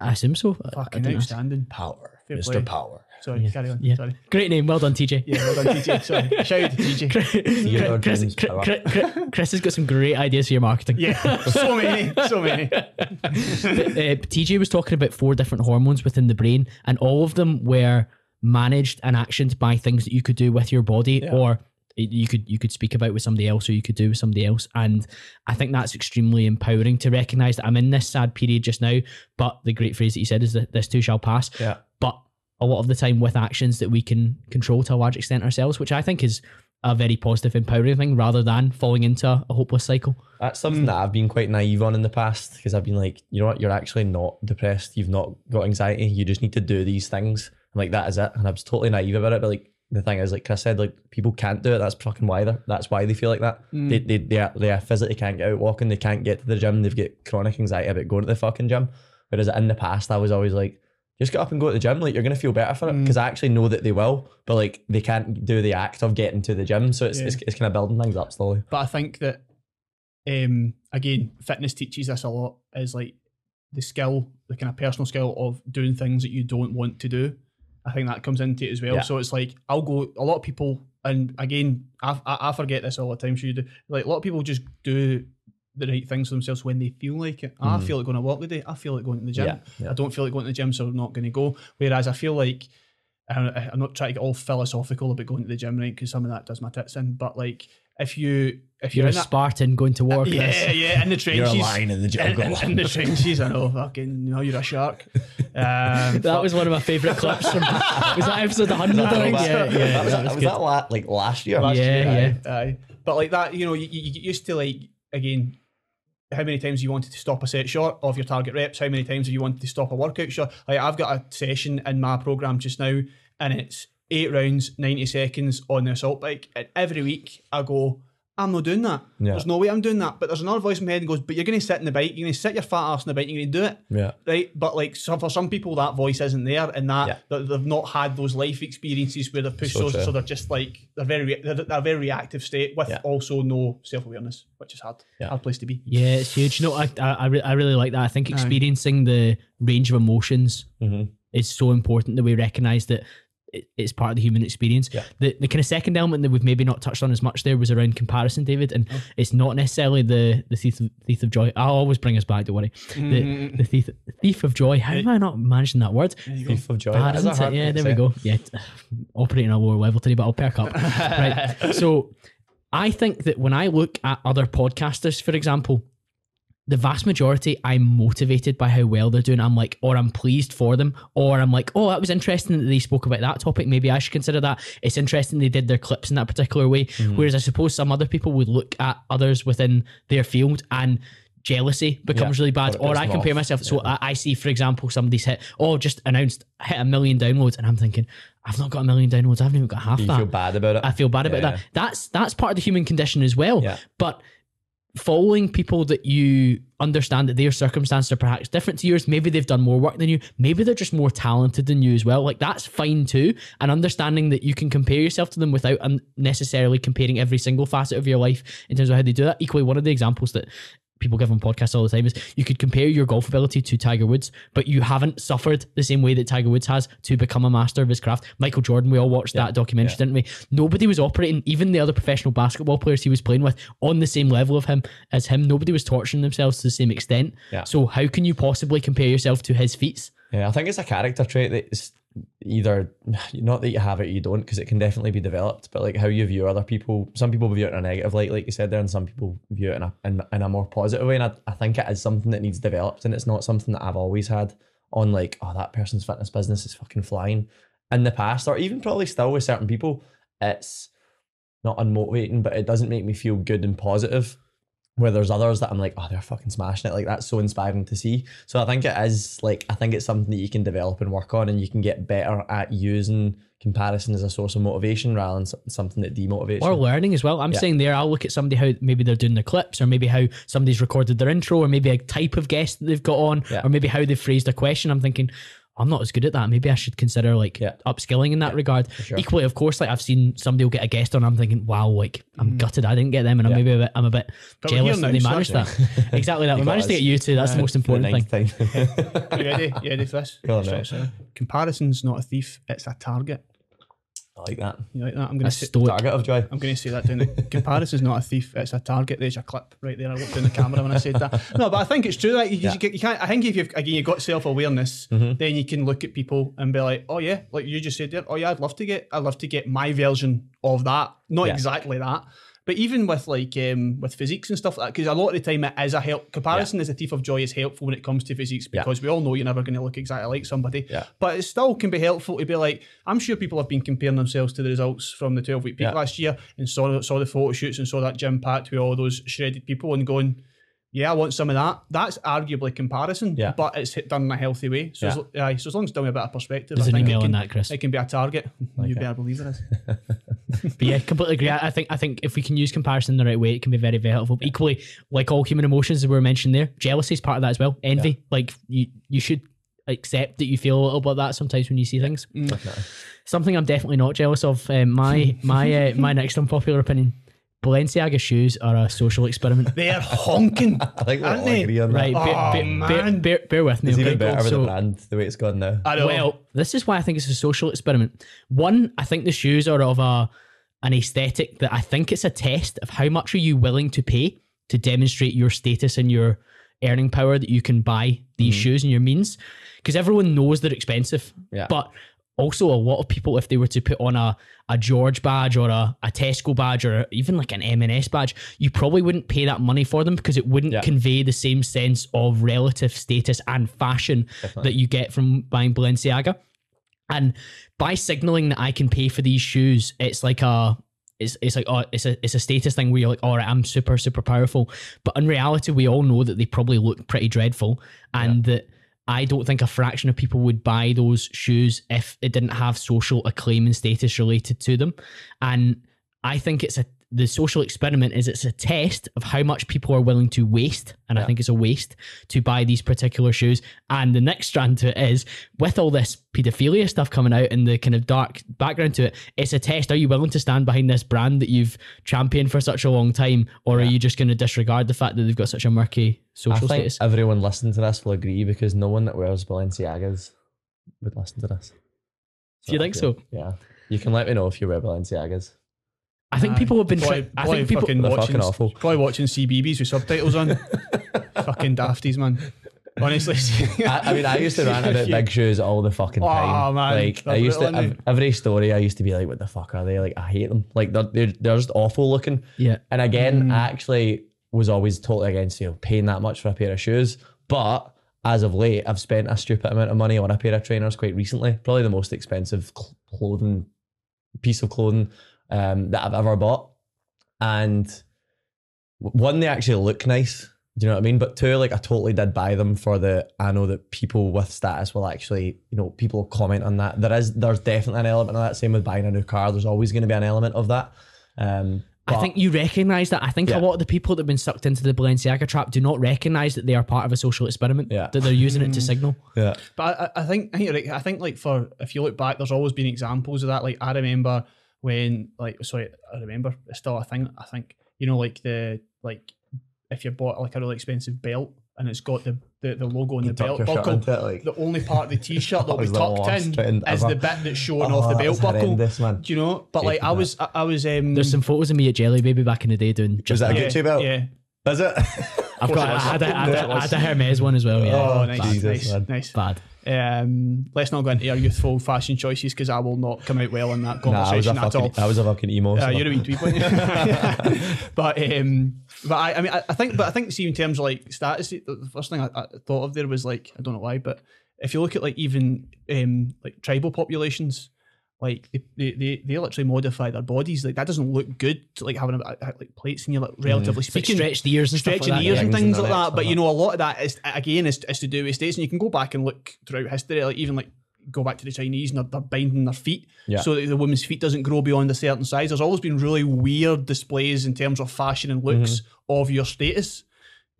I assume so. I- I
Fucking
don't
outstanding.
Power.
Fair
Mr.
play.
Power.
Sorry,
Yeah.
carry on.
Yeah.
Sorry.
Great name. Well done, TJ.
Yeah, well done, TJ. Sorry. Shout out to TJ.
Theodore
Chris, Chris, Chris, Chris- Chris has got some great ideas for your marketing.
Yeah, so many, so many.
But, uh, TJ was talking about four different hormones within the brain, and all of them were managed and actioned by things that you could do with your body,
Yeah.
or you could you could speak about with somebody else, or you could do with somebody else. And I think that's extremely empowering to recognize that I'm in this sad period just now. But the great phrase that you said is that this too shall pass.
Yeah.
But a lot of the time with actions that we can control to a large extent ourselves, which I think is a very positive, empowering thing, rather than falling into a hopeless cycle.
That's something that I've been quite naive on in the past because I've been like, you know what, you're actually not depressed. You've not got anxiety. You just need to do these things. I'm like, that is it. And I was totally naive about it. But like, the thing is, like Chris said, like people can't do it. That's fucking why they're. that's why they feel like that. Hmm. They, they, they, are, they are physically can't get out walking. They can't get to the gym. They've got chronic anxiety about going to the fucking gym. Whereas in the past, I was always like, just get up and go to the gym. Like you're gonna feel better for it because I actually know that they will, but like they can't do the act of getting to the gym. So it's
Yeah.
it's, it's kind of building things up slowly.
But I think that um again, fitness teaches us a lot is like the skill, the kind of personal skill of doing things that you don't want to do. I think that comes into it as well.
Yeah.
So it's like I'll go. A lot of people, and again, I, I, I forget this all the time. So you do like a lot of people just do the right things for themselves when they feel like it. I
Mhm.
feel like going to work today. I feel like going to the gym.
Yeah, yeah.
I don't feel like going to the gym, so I'm not going to go. Whereas I feel like I- I'm not trying to get all philosophical about going to the gym, right? Because some of that does my tits in. But like, if you if
You're
you're
a
in that,
Spartan going to war,
yeah, yeah, in the trenches, you're lying
in the
in, in, in the trenches. I know, fucking, you know, you're a shark. Um,
That was one of my favourite clips from. Was that episode 100? I think?
that,
Yeah, yeah.
that was,
that was
was that la- like last year.
last
Yeah,
year, aye, aye. But like that, you know, you, you get used to like again. How many times you wanted to stop a set short of your target reps? How many times have you wanted to stop a workout short? Like I've got a session in my program just now, and it's eight rounds, ninety seconds on the assault bike. And every week I go, I'm not doing that.
Yeah.
There's no way I'm doing that. But there's another voice in my head that goes, but you're going to sit in the bike, you're going to sit your fat ass in the bike, you're going to do it
Yeah.
right? But like, so for some people, that voice isn't there, and that
Yeah.
that they've not had those life experiences where they've pushed
So
so,
true.
so they're just like they're very they're, they're a very reactive state with
Yeah.
also no self awareness, which is hard,
Yeah.
hard place to be.
Yeah, it's huge. You know, I I, I, really like that. I think
Aye.
experiencing the range of emotions
Mhm.
is so important that we recognize that it- it's part of the human experience.
Yeah.
The the kind of second element that we've maybe not touched on as much there was around comparison, David, and
Oh.
it's not necessarily the the thief of, thief of joy. I'll always bring us back. Don't worry.
Mm-hmm.
The the thief thief of joy. How am I not managing that word?
There you go.
Thief of joy.
Bad,
That is a
isn't it? Yeah, there we go. Yeah, operating at a lower level today, but I'll perk up. right. So I think that when I look at other podcasters, for example, the vast majority I'm motivated by how well they're doing. I'm like, or I'm pleased for them, or I'm like, oh, that was interesting that they spoke about that topic. Maybe I should consider that. It's interesting they did their clips in that particular way.
Mm-hmm.
Whereas I suppose some other people would look at others within their field and jealousy becomes
Yeah,
really bad.
or
Or I compare
off.
myself. So I, I see, for example, somebody's hit, oh, just announced hit a million downloads, and I'm thinking, I've not got a million downloads. I haven't even got half
You
that.
feel bad about it.
I feel bad about that. That's that's part of the human condition as well.
Yeah.
But following people that you understand that their circumstances are perhaps different to yours, maybe they've done more work than you, maybe they're just more talented than you as well. Like that's fine too. And understanding that you can compare yourself to them without necessarily comparing every single facet of your life in terms of how they do that. Equally, one of the examples that people give on podcasts all the time is you could compare your golf ability to Tiger Woods, but you haven't suffered the same way that Tiger Woods has to become a master of his craft. Michael Jordan, we all watched that documentary,
yeah.
didn't we? Nobody was operating, even the other professional basketball players he was playing with, on the same level of him as him. Nobody was torturing themselves to the same extent.
Yeah.
So how can you possibly compare yourself to his feats?
Yeah, I think it's a character trait that's either not that you have it or you don't, because it can definitely be developed, but like how you view other people. Some people view it in a negative light, like you said there, and some people view it in a in, in a more positive way. And I, I think it is something that needs developed, and it's not something that I've always had on like, oh, that person's fitness business is fucking flying. In the past, or even probably still with certain people, it's not unmotivating, but it doesn't make me feel good and positive. Where there's others that I'm like, oh, they're fucking smashing it. Like that's so inspiring to see. So I think it is like I think it's something that you can develop and work on, and you can get better at using comparison as a source of motivation rather than something that demotivates.
Or learning as well. I'm
Yeah.
saying there, I'll look at somebody how maybe they're doing the clips, or maybe how somebody's recorded their intro, or maybe a type of guest that they've got on,
Yeah.
or maybe how they've phrased a question. I'm thinking, I'm not as good at that. Maybe I should consider like
Yeah.
upskilling in that regard.
sure.
Equally, of course, like I've seen somebody will get a guest on. I'm thinking, wow, like I'm gutted I didn't get them, and I'm
Mm.
Maybe a bit, I'm a bit
But
jealous that they managed
that's
that. exactly that. we
You got
managed to get you two. That's the most important thing.
thing.
You ready? You ready for this?
Go on,
So- Comparison's not a thief; it's a target.
I like that.
You like that? I'm say.
stoic.
Target of joy.
I'm going to say that down there. Comparison's not a thief; it's a target. There's your clip right there. I looked in the camera when I said that. No, but I think it's true. Like you,
Yeah.
you, you can't. I think if you've again you've got self awareness,
Mhm.
then you can look at people and be like, oh yeah, like you just said there. Oh yeah, I'd love to get. I'd love to get my version of that. Not
Yeah.
exactly that. But even with like um, with physiques and stuff like that, because a lot of the time it is a help. Comparison as a thief of joy is helpful when it comes to physiques
Yeah.
because we all know you're never going to look exactly like somebody.
Yeah.
But it still can be helpful to be like, I'm sure people have been comparing themselves to the results from the 12 week peak
Yeah.
last year and saw saw the photo shoots and saw that gym packed with all those shredded people and going, yeah, I want some of that. That's arguably comparison,
Yeah.
but it's done in a healthy way. So, as, aye, so as long as it's done with a bit of perspective,
There's
I
an
think it
email
can,
on that, Chris.
it can be a target.
Like
you better believe it is.
But yeah, completely agree. I I think I think if we can use comparison the right way, it can be very, very helpful. Equally, like all human emotions that we were mentioned there, jealousy is part of that as well. Envy, like you, you should accept that you feel a little bit of that sometimes when you see things.
Definitely.
Something I'm definitely not jealous of. Um, my my uh, my next unpopular opinion: Balenciaga shoes are a social experiment.
They're honking.
I think we
Aren't
all
they?
agree on
Right,
that.
bear,
Oh,
bear, bear,
man.
bear, bear with me.
It's
okay?
even better with
So-
the brand, the way it's gone now.
I know.
well, this is why I think it's a social experiment. One, I think the shoes are of a an aesthetic that I think it's a test of how much are you willing to pay to demonstrate your status and your earning power that you can buy these mm-hmm. shoes and your means. Because everyone knows they're expensive.
Yeah.
But also a lot of people, if they were to put on a, a George badge or a, a Tesco badge or even like an M&S badge, you probably wouldn't pay that money for them because it wouldn't
Yeah.
convey the same sense of relative status and fashion that you get from buying Balenciaga. And by signaling that I can pay for these shoes, it's like a it's, it's like oh it's a it's a status thing where you're like all right I'm super super powerful, but in reality we all know that they probably look pretty dreadful, and that I don't think a fraction of people would buy those shoes if it didn't have social acclaim and status related to them, and I think it's a the social experiment is it's a test of how much people are willing to waste, and I think it's a waste to buy these particular shoes. And the next strand to it is with all this pedophilia stuff coming out and the kind of dark background to it, it's a test. Are you willing to stand behind this brand that you've championed for such a long time, or are you just going to disregard the fact that they've got such a murky social I
think
status?
everyone listening to this will agree because no one that wears Balenciagas would listen to this.
Do you think so?
Yeah. You can let me know if you wear Balenciagas.
I think
Aye.
people have been.
Probably,
Tri- I think people.
fucking watching,
fucking awful.
Probably watching CBBS with subtitles on. fucking dafties, man. Honestly.
I, I mean, I used to rant about big shoes all the fucking time.
Oh,
time.
man.
Like,
They're
I used to
brutal, aren't
every story. I used to be like, "What the fuck are they?" Like, I hate them. Like, they're they're, they're just awful looking.
Yeah.
And again,
Mm.
I actually was always totally against you know paying that much for a pair of shoes. But as of late, I've spent a stupid amount of money on a pair of trainers quite recently. Probably the most expensive cl- clothing piece of clothing um, that I've ever bought. And one, they actually look nice. Do you know what I mean? But two, like I totally did buy them for the. I know that people with status will actually, you know, people comment on that. There is, there's definitely an element of that. Same with buying a new car. There's always going to be an element of that. Um,
I think you recognise that. I think
Yeah.
a lot of the people that have been sucked into the Balenciaga trap do not recognise that they are part of a social experiment.
Yeah.
That they're using it to signal.
yeah,
But I, I think you're. I think like for if you look back, there's always been examples of that. Like I remember when like sorry, I remember it's still a thing. I think you know like the like if you bought like a really expensive belt and it's got the the, the logo on the belt buckle.
it, like-
the only part of the t-shirt that'll be
was
tucked in is
ever.
the bit that's showing
Oh,
off the belt buckle.
horrendous, man.
Do you know? But like I was I, I was um
There's some photos of me at Jelly Baby back in the day doing just
Was that a
that.
yeah,
Gucci belt?
Yeah.
Is it?
I've got. I had, a, I, had
Of
a,
course it
I
was.
had a Hermes one as well. Yeah.
Oh,
Oh,
nice,
Jesus,
nice,
man.
nice.
Bad.
Um, let's not go into our youthful fashion choices because I will not come out well in that
Nah, I was a
conversation at all.
fucking, I was a fucking emo.
Uh, you're a wee dweeb, but um, but I, I mean, I, I think, but I think, see, in terms of like status, the the first thing I, I thought of there was like, I don't know why, but if you look at like even um, like tribal populations, like they, they, they, literally modify their bodies. Like that doesn't look good. To, like having a, like plates in your like, relatively
It's like
speaking.
stretched ears and stuff
Stretching
like
the ears and things like that, but
uh-huh.
you know, a lot of that is again is, is to do with states, and you can go back and look throughout history, like even like go back to the Chinese and they're, they're binding their feet
Yeah.
so that the woman's feet doesn't grow beyond a certain size. There's always been really weird displays in terms of fashion and looks
Mm-hmm.
of your status.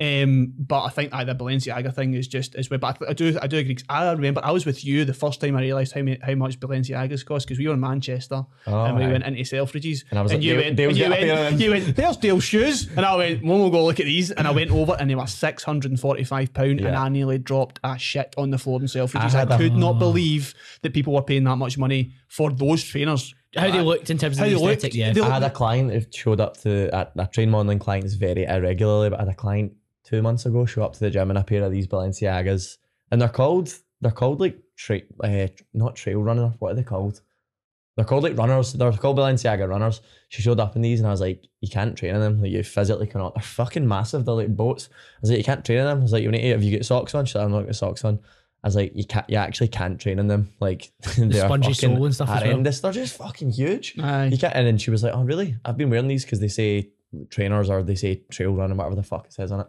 Um, but I think aye, the Balenciaga thing is just as way back. I do I do agree. 'cause I remember I was with you the first time I realised how, how much Balenciagas cost because we were in Manchester
Oh,
and we
aye.
went into Selfridges
And I was like,
you
Dale-
went,
Dale's
and you,
got a pair of
went
them.
you went there's Dale's shoes and I went one will go look at these and I went over and they were six hundred and forty five pound and
Yeah.
I nearly dropped a shit on the floor in Selfridges.
I
I,
had a-
could not believe that people were paying that much money for those trainers.
How they looked in terms of
How
the
they looked,
yeah.
they-
I had a client who showed up to a, I train modeling clients very irregularly, but I had a client two months ago show up to the gym in a pair of these Balenciagas, and they're called they're called like tra- uh, not trail runner. What are they called? They're called like runners. They're called Balenciaga runners. She showed up in these, and I was like, "You can't train in them. Like you physically cannot. They're fucking massive. They're like boats." I was like, "You can't train in them." I was like, "You need to. Have you got socks on?" She's like, "I'm not got socks on." I was like, "You can't. You actually can't train in them. Like they are
spongy sole and stuff as well.
They're just fucking huge."
Aye.
You can't, and then she was like, "Oh, really? I've been wearing these because they say trainers or they say trail running, whatever the fuck it says on it."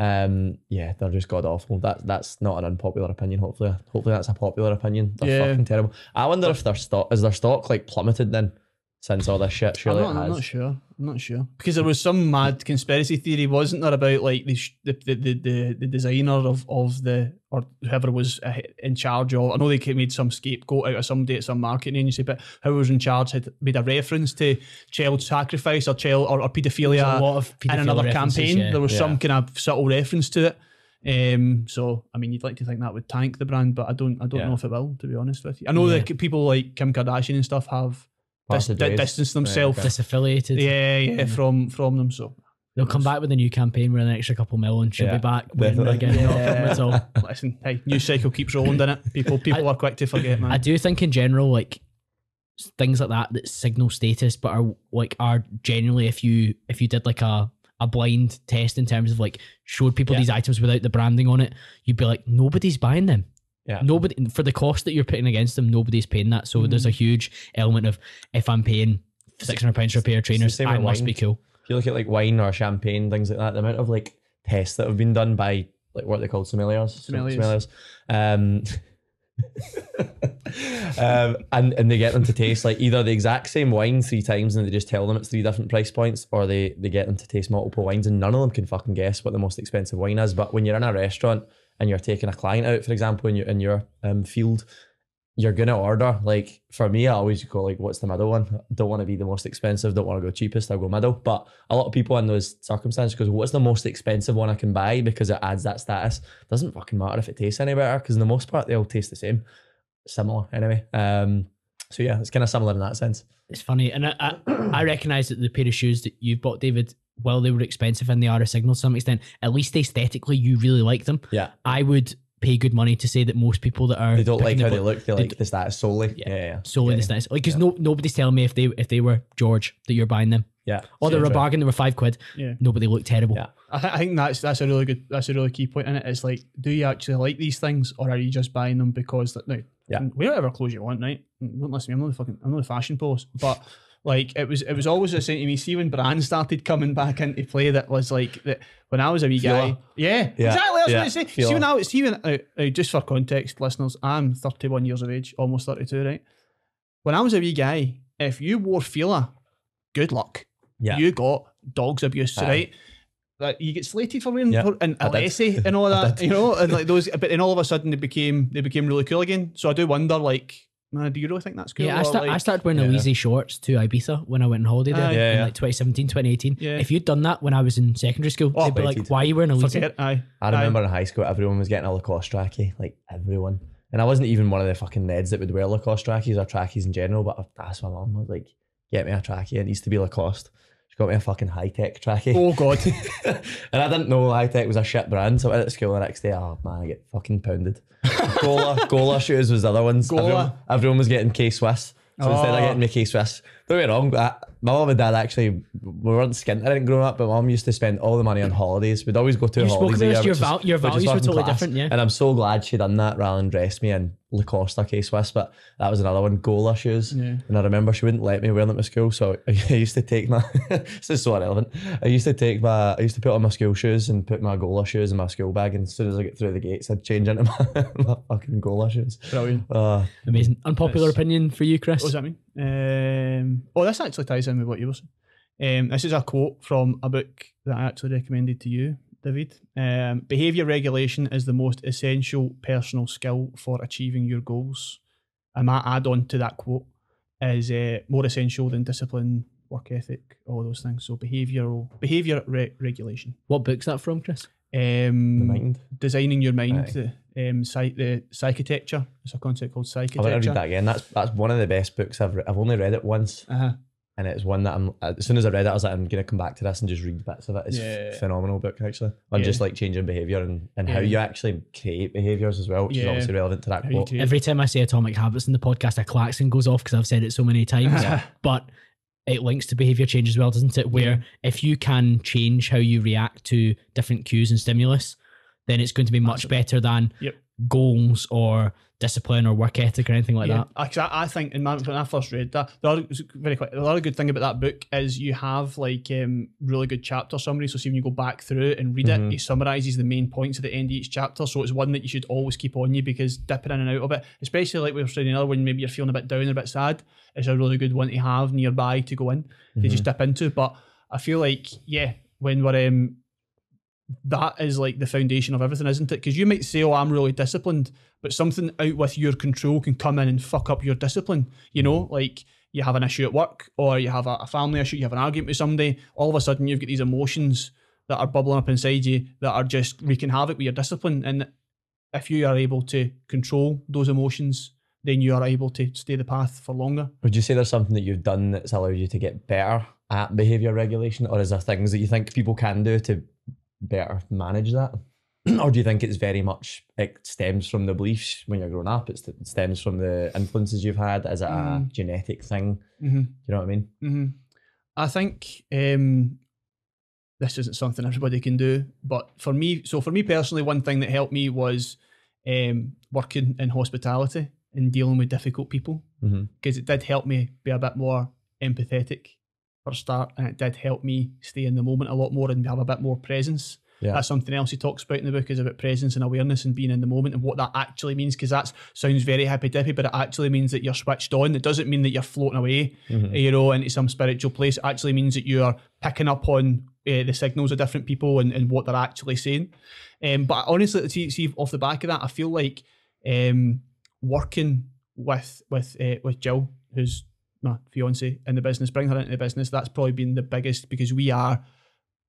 Um, yeah, they're just god awful. That that's not an unpopular opinion. Hopefully, hopefully that's a popular opinion. They're
Yeah.
fucking terrible. I wonder if their stock is their stock like plummeted then since all this shit.
I'm
Surely
not,
it
I'm not sure. I'm not sure because there was some mad conspiracy theory, wasn't there, about like the sh- the, the, the, the, the designer of, of the or whoever was uh, in charge of. I know they made some scapegoat out of somebody at some marketing agency, but whoever was in charge had made a reference to child sacrifice or child or, or paedophilia
a lot of
in another campaign.
yeah.
There was some kind of subtle reference to it. Um, so I mean, you'd like to think that would tank the brand, but I don't. I don't
Yeah.
know if it will. To be honest with you, I know
Yeah.
that people like Kim Kardashian and stuff have dis-
Parted
di-
ways.
distanced
Right,
themselves.
okay.
disaffiliated.
Yeah, yeah, mm. from from them. So
They'll come back with a new campaign with an extra couple mil and she'll
Yeah,
be back winning
definitely.
again. No problem at all.
listen, hey, news cycle keeps rolling, doesn't it? People people are quick to forget, man.
I do think in general, like things like that that signal status, but are like are generally if you if you did like a a blind test in terms of like showed people
Yeah.
these items without the branding on it, you'd be like nobody's buying them.
Yeah.
Nobody for the cost that you're putting against them, nobody's paying that. So there's a huge element of if I'm paying six hundred pounds for a pair of trainers,
same
I must
wine.
be cool.
If you look at like wine or champagne, things like that, the amount of like tests that have been done by like what are they called sommeliers,
Sommeliers.
sommeliers. Um, um, and and they get them to taste like either the exact same wine three times and they just tell them it's three different price points, or they they get them to taste multiple wines and none of them can fucking guess what the most expensive wine is. But when you're in a restaurant and you're taking a client out, for example, in your in your um, field, you're gonna order like for me i always go like what's the middle one? Don't want to be the most expensive don't want to go cheapest i'll go middle. But a lot of people in those circumstances goes what's the most expensive one i can buy? Because it adds that status. Doesn't fucking matter if it tastes any better because in the most part they all taste the same. Similar anyway. Um So yeah, it's kind of similar in that sense.
It's funny, and I, I, I recognize that the pair of shoes that you've bought, David, while they were expensive and they are a signal to some extent, at least aesthetically you really like them.
Yeah.
I would pay good money to say that most people that are
They don't like
picking
how
the
they look. They
they
like the status solely. Yeah,
Yeah.
yeah. yeah.
solely
yeah.
the status. Like, because no nobody's telling me if they if they were George that you're buying them,
Yeah.
or they
Yeah,
were a bargain, they were five quid.
Yeah.
Nobody looked terrible.
Yeah.
I, th- I think that's that's a really good that's a really key point in it. It's like, do you actually like these things, or are you just buying them because that? No,
Yeah.
wear whatever clothes you want, right? Don't listen to me. I'm not the fucking I'm not the fashion post, but like it was it was always the same to me. See when brands started coming back into play, that was like that when I was a wee guy. Yeah,
Yeah,
exactly. That's
yeah,
what I say. See when I was see when uh, uh, just for context, listeners, I'm 31 years of age, almost 32, right? When I was a wee guy, if you wore Fila, good luck
Yeah.
you got dogs abuse,
Aye.
right? That you get slated for wearing for, and. Ellesse and all that, you know, and like those. But then all of a sudden they became they became really cool again. So I do wonder, like, man, do you really think that's cool?
Yeah, I,
Or,
start, I started wearing
Yeah.
Ellesse shorts to Ibiza when I went on holiday there
Aye.
Yeah,
in
yeah.
like 2017, 2018.
Yeah.
If you'd done that when I was in secondary school,
Oh,
they'd be like, why are you wearing Ellesse?
forget. Aye,
I remember in high school, everyone was getting a Lacoste trackie, like everyone. And I wasn't even one of the fucking neds that would wear Lacoste trackies or trackies in general, but I asked my mum, I was like, get me a trackie. It needs to be Lacoste. Got me a fucking Hi-Tec trackie.
Oh god,
and I didn't know Hi-Tec was a shit brand. So I went to school the next day, oh man, I get fucking pounded. Gola, Gola shoes was the other ones.
Gola.
Everyone, everyone was getting K Swiss. So instead of
Oh.
getting me K Swiss, don't get me wrong, I, my mum and dad actually we weren't skint. I didn't grow up, but mum used to spend all the money on holidays. We'd always go to
You've
holidays.
spoken
a
to us,
year,
your val- your values were totally
class.
different, yeah.
And I'm so glad she done that rather than dress me in Lacoste or K Swiss. But that was another one, Gola shoes.
Yeah.
And I remember she wouldn't let me wear them at school, so I used to take my. this is so irrelevant. I used to take my. I used to put on my school shoes and put my Gola shoes in my school bag, and as soon as I get through the gates, I'd change into my, my fucking Gola shoes.
brilliant.
Uh,
Amazing. Unpopular
Yes.
opinion for you, Chris?
What does that mean? Um, oh, this actually ties in with what you were saying. Um, this is a quote from a book that I actually recommended to you, David. Um, Behavior regulation is the most essential personal skill for achieving your goals. And my add on to that quote is uh, more essential than discipline, work ethic, all those things. So behavioral behavior re- regulation.
What book's that from, Chris?
Um,
the mind.
Designing your mind,
Aye.
the, um, psych- the psychitecture. It's a concept called psychitecture.
I want to read that again. That's that's one of the best books I've. Re- I've only read it once,
Uh-huh.
And it's one that I'm. Uh, as soon as I read it, I was like, I'm gonna come back to this and just read bits of it. It's
Yeah.
a phenomenal book actually, on
Yeah.
just like changing behavior and, and how you actually create behaviors as well, which is obviously relevant to that
How
quote.
Every time I say Atomic Habits in the podcast, a klaxon goes off because I've said it so many times. But it links to behavior change as well, doesn't it? Where
Yeah.
if you can change how you react to different cues and stimulus, then it's going to be much better than
Yep.
Goals or discipline or work ethic or anything like
yeah,
that.
I, I think in my, when I first read that, the other, very quick, the other good thing about that book is you have like um, really good chapter summaries. So see when you go back through it and read
Mhm.
it, it summarizes the main points at the end of each chapter. So it's one that you should always keep on you because dipping in and out of it, especially like we were saying earlier, when maybe you're feeling a bit down or a bit sad, it's a really good one to have nearby to go in to just dip into. But I feel like yeah, when we're um, that is like the foundation of everything, isn't it? Because you might say, "Oh, I'm really disciplined," but something out with your control can come in and fuck up your discipline. You know, like you have an issue at work, or you have a, a family issue, you have an argument with somebody. All of a sudden, you've got these emotions that are bubbling up inside you that are just wreaking havoc with your discipline. And if you are able to control those emotions, then you are able to stay the path for longer.
Would you say there's something that you've done that's allowed you to get better at behavior regulation, or is there things that you think people can do to better manage that? or do you think it's very much it stems from the beliefs when you're growing up? It's, it stems from the influences you've had. Is it a
Mm.
genetic thing?
Mm-hmm.
You know what I mean?
hmm I think um, this isn't something everybody can do, but for me, so for me personally, one thing that helped me was um, working in hospitality and dealing with difficult people
Mm-hmm.
because it did help me be a bit more empathetic for a start, and it did help me stay in the moment a lot more and have a bit more presence.
Yeah.
That's something else he talks about in the book is about presence and awareness and being in the moment and what that actually means. Because that sounds very hippy dippy, but it actually means that you're switched on. It doesn't mean that you're floating away,
Mhm.
you know, into some spiritual place. It actually means that you are picking up on uh, the signals of different people and, and what they're actually saying. Um, but honestly, see, see, off the back of that, I feel like um, working with with uh, with Jill, who's my fiance in the business, bring her into the business. That's probably been the biggest because we are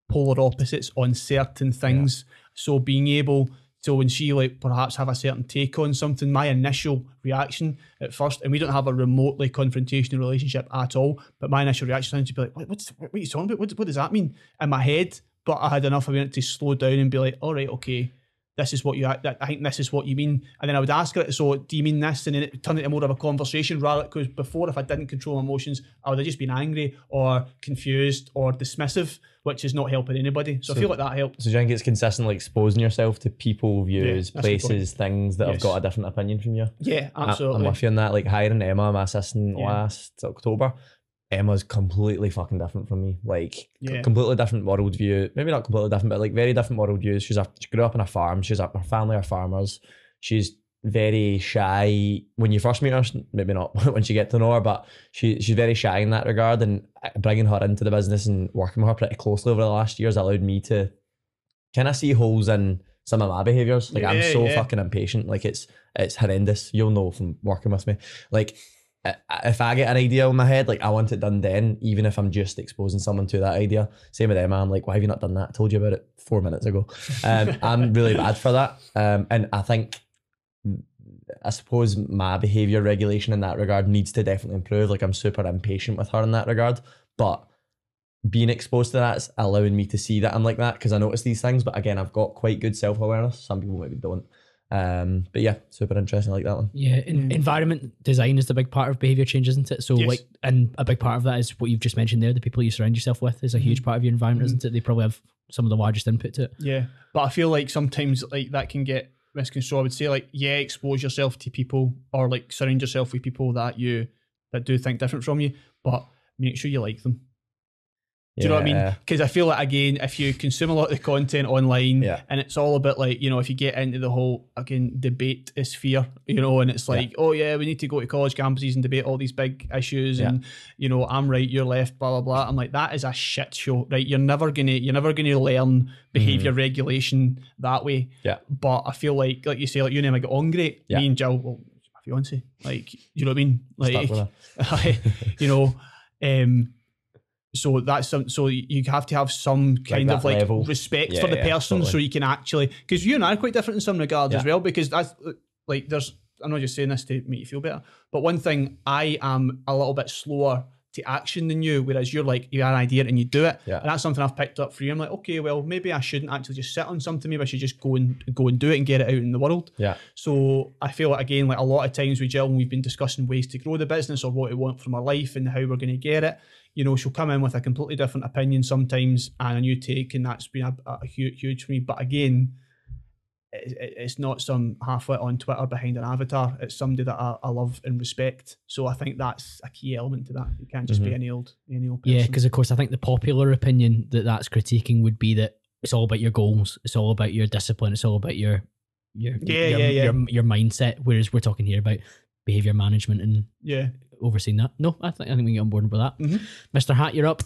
polar opposites on certain things. So being able So when she like perhaps have a certain take on something, my initial reaction at first, and we don't have a remotely confrontational relationship at all, but my initial reaction is to be like, what, what's, what are you talking about? What, what does that mean in my head? But I had enough of it to slow down and be like, all right, okay, this is what you, I think this is what you mean. And then I would ask her, so do you mean this? And then it turned into more of a conversation rather, because before, if I didn't control my emotions, I would have just been angry or confused or dismissive, which is not helping anybody. So, I feel like that helped.
So do you think it's consistently exposing yourself to people, views,
good
places, things that have got a different opinion from you?
Yeah,
I-
absolutely.
I'm with you on that. Like hiring Emma, my assistant
Yeah.
last October. Emma's completely fucking different from me. Like c- completely different worldview. Maybe not completely different, but like very different worldviews. She's a, she grew up in a farm. She's a, her family are farmers. She's very shy when you first meet her. Maybe not once you get to know her, but she she's very shy in that regard. And uh, bringing her into the business and working with her pretty closely over the last years allowed me to kind of see holes in some of my behaviors. Like I'm so
yeah.
fucking impatient. Like it's it's horrendous. You'll know from working with me. Like if I get an idea in my head, like I want it done then, even if I'm just exposing someone to that idea. Same with Emma. I'm like, why have you not done that? I told you about it four minutes ago. Um, I'm really bad for that. Um, and I think, I suppose my behavior regulation in that regard needs to definitely improve. Like I'm super impatient with her in that regard, but being exposed to that's allowing me to see that I'm like that because I notice these things. But again, I've got quite good self awareness. Some people maybe don't. Um, but yeah, super interesting. I like that one.
Yeah, en-
Mm.
environment design is the big part of behavior change, isn't it? So,
Yes.
like, and a big part of that is what you've just mentioned there. The people you surround yourself with is a huge part of your environment,
Mhm.
isn't it? They probably have some of the largest input to it.
Yeah, but I feel like sometimes like that can get misconstrued. I would say like yeah, expose yourself to people or like surround yourself with people that you that do think different from you, but make sure you like them. Do you know what I mean?
Yeah.
Because I feel like again, if you consume a lot of the content online,
Yeah.
and it's all about like you know, if you get into the whole again debate sphere, you know, and it's like, oh yeah, we need to go to college campuses and debate all these big issues,
Yeah.
and you know, I'm right, you're left, blah blah blah. I'm like, that is a shit show, right? You're never gonna, you're never gonna learn behavior regulation that way.
Yeah.
But I feel like, like you say, like you and I get on great.
Yeah.
Me and Jill, well, my fiance, like, you know what I mean? Like, you know um so that's some so you have to have some kind
that
of like
level.
respect
Yeah,
for the
yeah,
person so you can actually because you and I are quite different in some regards as well because that's like there's I'm not just saying this to make you feel better but one thing I am a little bit slower to action than you whereas you're like you have an idea and you do it
Yeah.
and that's something I've picked up for you I'm like okay well maybe I shouldn't actually just sit on something maybe I should just go and go and do it and get it out in the world
Yeah.
so I feel like again, like a lot of times with Jill, when we've been discussing ways to grow the business or what we want from our life and how we're going to get it, you know, she'll come in with a completely different opinion sometimes and a new take, and that's been a, a huge, huge for me. But again, it, it- it's not some half-wit on Twitter behind an avatar. It's somebody that I, I love and respect. So I think that's a key element to that. You can't just be
Mhm.
any old, any old person.
Yeah, because of course, I think the popular opinion that that's critiquing would be that it's all about your goals, it's all about your discipline, it's all about your your
Yeah,
your,
yeah, yeah.
your, your mindset. Whereas we're talking here about behavior management and
yeah,
overseeing that. No, I think I think we can get on board with that.
Mhm.
Mr. Hat, you're up.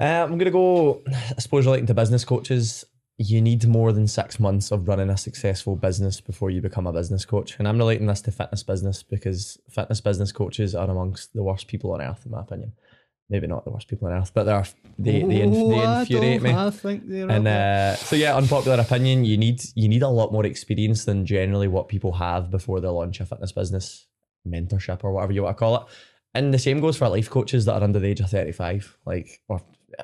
Uh, I'm gonna go. I suppose relating to business coaches, you need more than six months of running a successful business before you become a business coach. And I'm relating this to fitness business because fitness business coaches are amongst the worst people on earth, in my opinion. Maybe not the worst people on earth, but they're they they, inf- they infuriate me.
I think they're
And uh, so yeah, unpopular opinion. You need you need a lot more experience than generally what people have before they launch a fitness business, mentorship or whatever you want to call it. And the same goes for life coaches that are under the age of thirty five. Like, or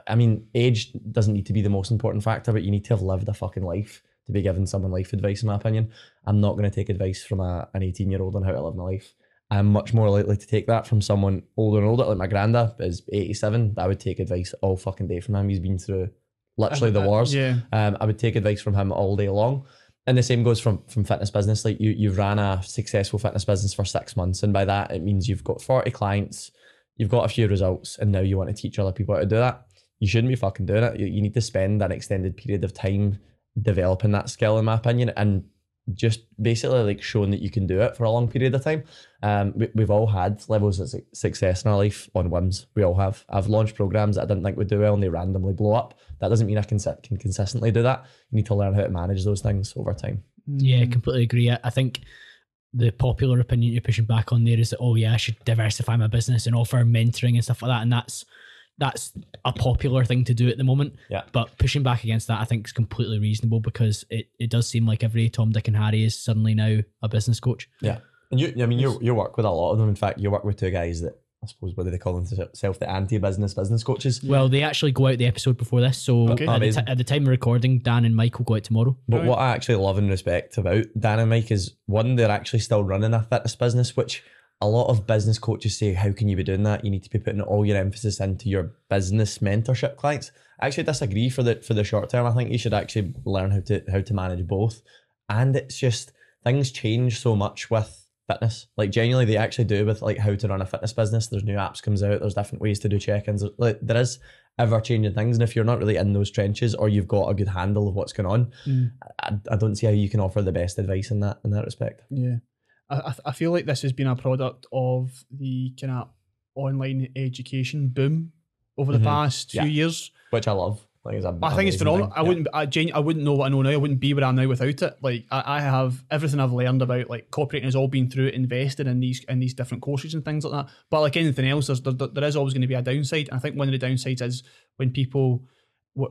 I mean, age doesn't need to be the most important factor, but you need to have lived a fucking life to be giving someone life advice. In my opinion, I'm not going to take advice from a, an eighteen year old on how to live my life. I'm much more likely to take that from someone older and older. Like my granddad is 87. I would take advice all fucking day from him. He's been through literally the wars.
Yeah.
Um, I would take advice from him all day long. And the same goes from from fitness business. Like you, you've ran a successful fitness business for six months, and by that it means you've got forty clients, you've got a few results, and now you want to teach other people how to do that. You shouldn't be fucking doing it. You, you need to spend an extended period of time developing that skill, in my opinion, and just basically like showing that you can do it for a long period of time. Um, we, we've all had levels of success in our life on whims. We all have. I've launched programs that I didn't think would do well and they randomly blow up. That doesn't mean I can, can consistently do that. You need to learn how to manage those things over time.
Yeah,
Mm.
completely agree. I I think the popular opinion you're pushing back on there is that oh yeah, I should diversify my business and offer mentoring and stuff like that, and that's that's a popular thing to do at the moment.
Yeah.
But pushing back against that, I think is completely reasonable because it, it does seem like every Tom, Dick, and Harry is suddenly now a business coach.
Yeah. And you, I mean, you you work with a lot of them. In fact, you work with two guys that I suppose what do they call themselves? The anti-business business coaches.
Well, they actually go out the episode before this, so
Okay.
at, the ti- at the time of recording, Dan and Mike will go out tomorrow.
But
Right.
what I actually love and respect about Dan and Mike is one, they're actually still running a fitness business, which a lot of business coaches say, How can you be doing that? You need to be putting all your emphasis into your business mentorship clients. I actually disagree for the for the short term. I think you should actually learn how to how to manage both. And it's just things change so much with fitness. Like genuinely they actually do with like how to run a fitness business. There's new apps comes out, there's different ways to do check-ins. Like there is ever changing things. And if you're not really in those trenches or you've got a good handle of what's going on,
Mm.
I, I don't see how you can offer the best advice in that in that respect.
Yeah, I, I, feel like this has been a product of the kind of online education boom over the
Mhm.
past few years.
Which I love. I think it's a
I think it's phenomenal.
thing.
I
Yeah.
wouldn't, I, genu- I wouldn't know what I know now. I wouldn't be where I am now without it. Like I, I have everything I've learned about like copywriting has all been through invested in these in these different courses and things like that. But like anything else, there's, there, there is always going to be a downside. And I think one of the downsides is when people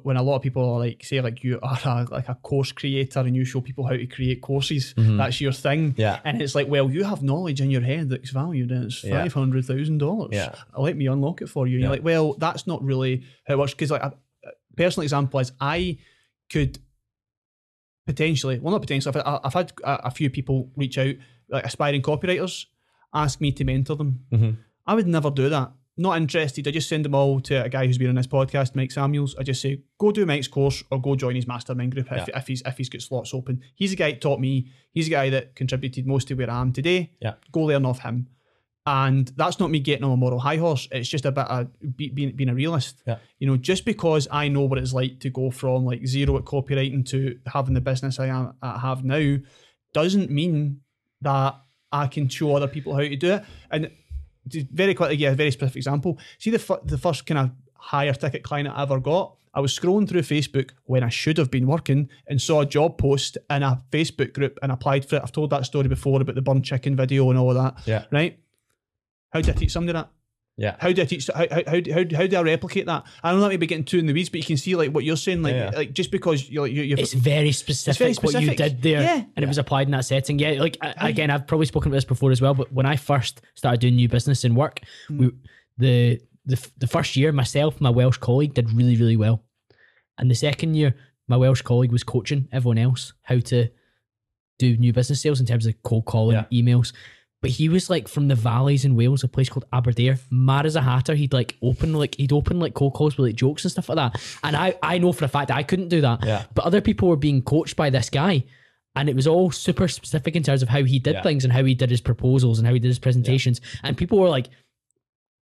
when a lot of people are like say like you are a, like a course creator and you show people how to create courses
Mhm.
that's your thing
Yeah.
and it's like well you have knowledge in your head that's valued and it's
Yeah.
five hundred thousand dollars
Yeah.
let me unlock it for you and you're like well that's not really how it works because like a personal example is I could potentially well not potentially I've, I've had a, a few people reach out like aspiring copywriters ask me to mentor them
Mhm.
I would never do that. Not interested. I just send them all to a guy who's been on this podcast, Mike Samuels. I just say, go do Mike's course or go join his mastermind group if, if he's if he's got slots open. He's the guy that taught me. He's the guy that contributed most to where I am today.
Yeah.
Go learn off him. And that's not me getting on a moral high horse. It's just a bit of be, being, being a realist.
Yeah.
You know, just because I know what it's like to go from like zero at copywriting to having the business I am I have now, doesn't mean that I can show other people how to do it. And very quickly, yeah, a very specific example. See the f- the first kind of higher ticket client I ever got. I was scrolling through Facebook when I should have been working and saw a job post in a Facebook group and applied for it. I've told that story before about the burnt chicken video and all of that.
Yeah.
Right. How do I teach somebody that?
Yeah.
How do I teach? How, how, how, how, how do I replicate that? I don't know that may be getting too in the weeds, but you can see like what you're saying, like
Yeah.
like just because you're you, you're
It's very specific,
very
what you
specific.
did there,
Yeah.
and it was applied in that setting. Yeah, like I, again, I've probably spoken about this before as well. But when I first started doing new business and work,
Hmm.
we, the the the first year, myself, my Welsh colleague did really really well, and the second year, my Welsh colleague was coaching everyone else how to do new business sales in terms of cold calling, emails. But he was like from the valleys in Wales, a place called Aberdare. Mad as a hatter. He'd like open like he'd open like cold calls with like jokes and stuff like that. And I I know for a fact I couldn't do that.
Yeah.
But other people were being coached by this guy. And it was all super specific in terms of how he did
Yeah.
things and how he did his proposals and how he did his presentations. And people were like,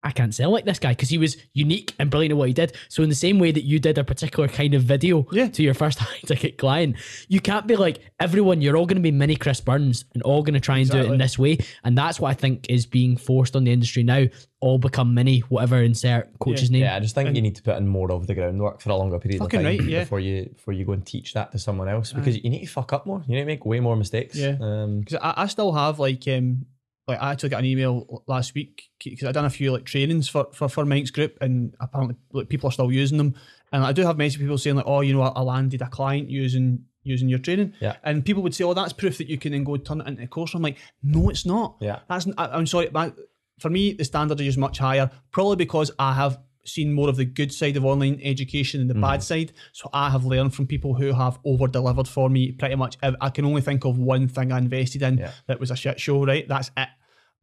I can't sell like this guy because he was unique and brilliant at what he did. So in the same way that you did a particular kind of video
Yeah.
to your first high ticket client, you can't be like everyone. You're all going to be mini Chris Burns and all going to try and do it in this way. And that's what I think is being forced on the industry now. All become mini, whatever insert coach's name.
Yeah, I just think you need to put in more of the groundwork for a longer period of time
right, yeah.
before you before you go and teach that to someone else because you need to fuck up more. You need to make way more mistakes.
Yeah.
Um,
because I, I still have like um like I actually got an email last week because I done a few like trainings for for for Mike's group and apparently like people are still using them and I do have many people saying like oh you know I, I landed a client using using your training
Yeah.
and people would say oh that's proof that you can then go turn it into a course I'm like no it's not
Yeah.
that's I, I'm sorry but for me the standard is much higher probably because I have seen more of the good side of online education than the bad mm. side so I have learned from people who have over delivered for me pretty much I can only think of one thing I invested in
Yeah.
that was a shit show, right? That's it.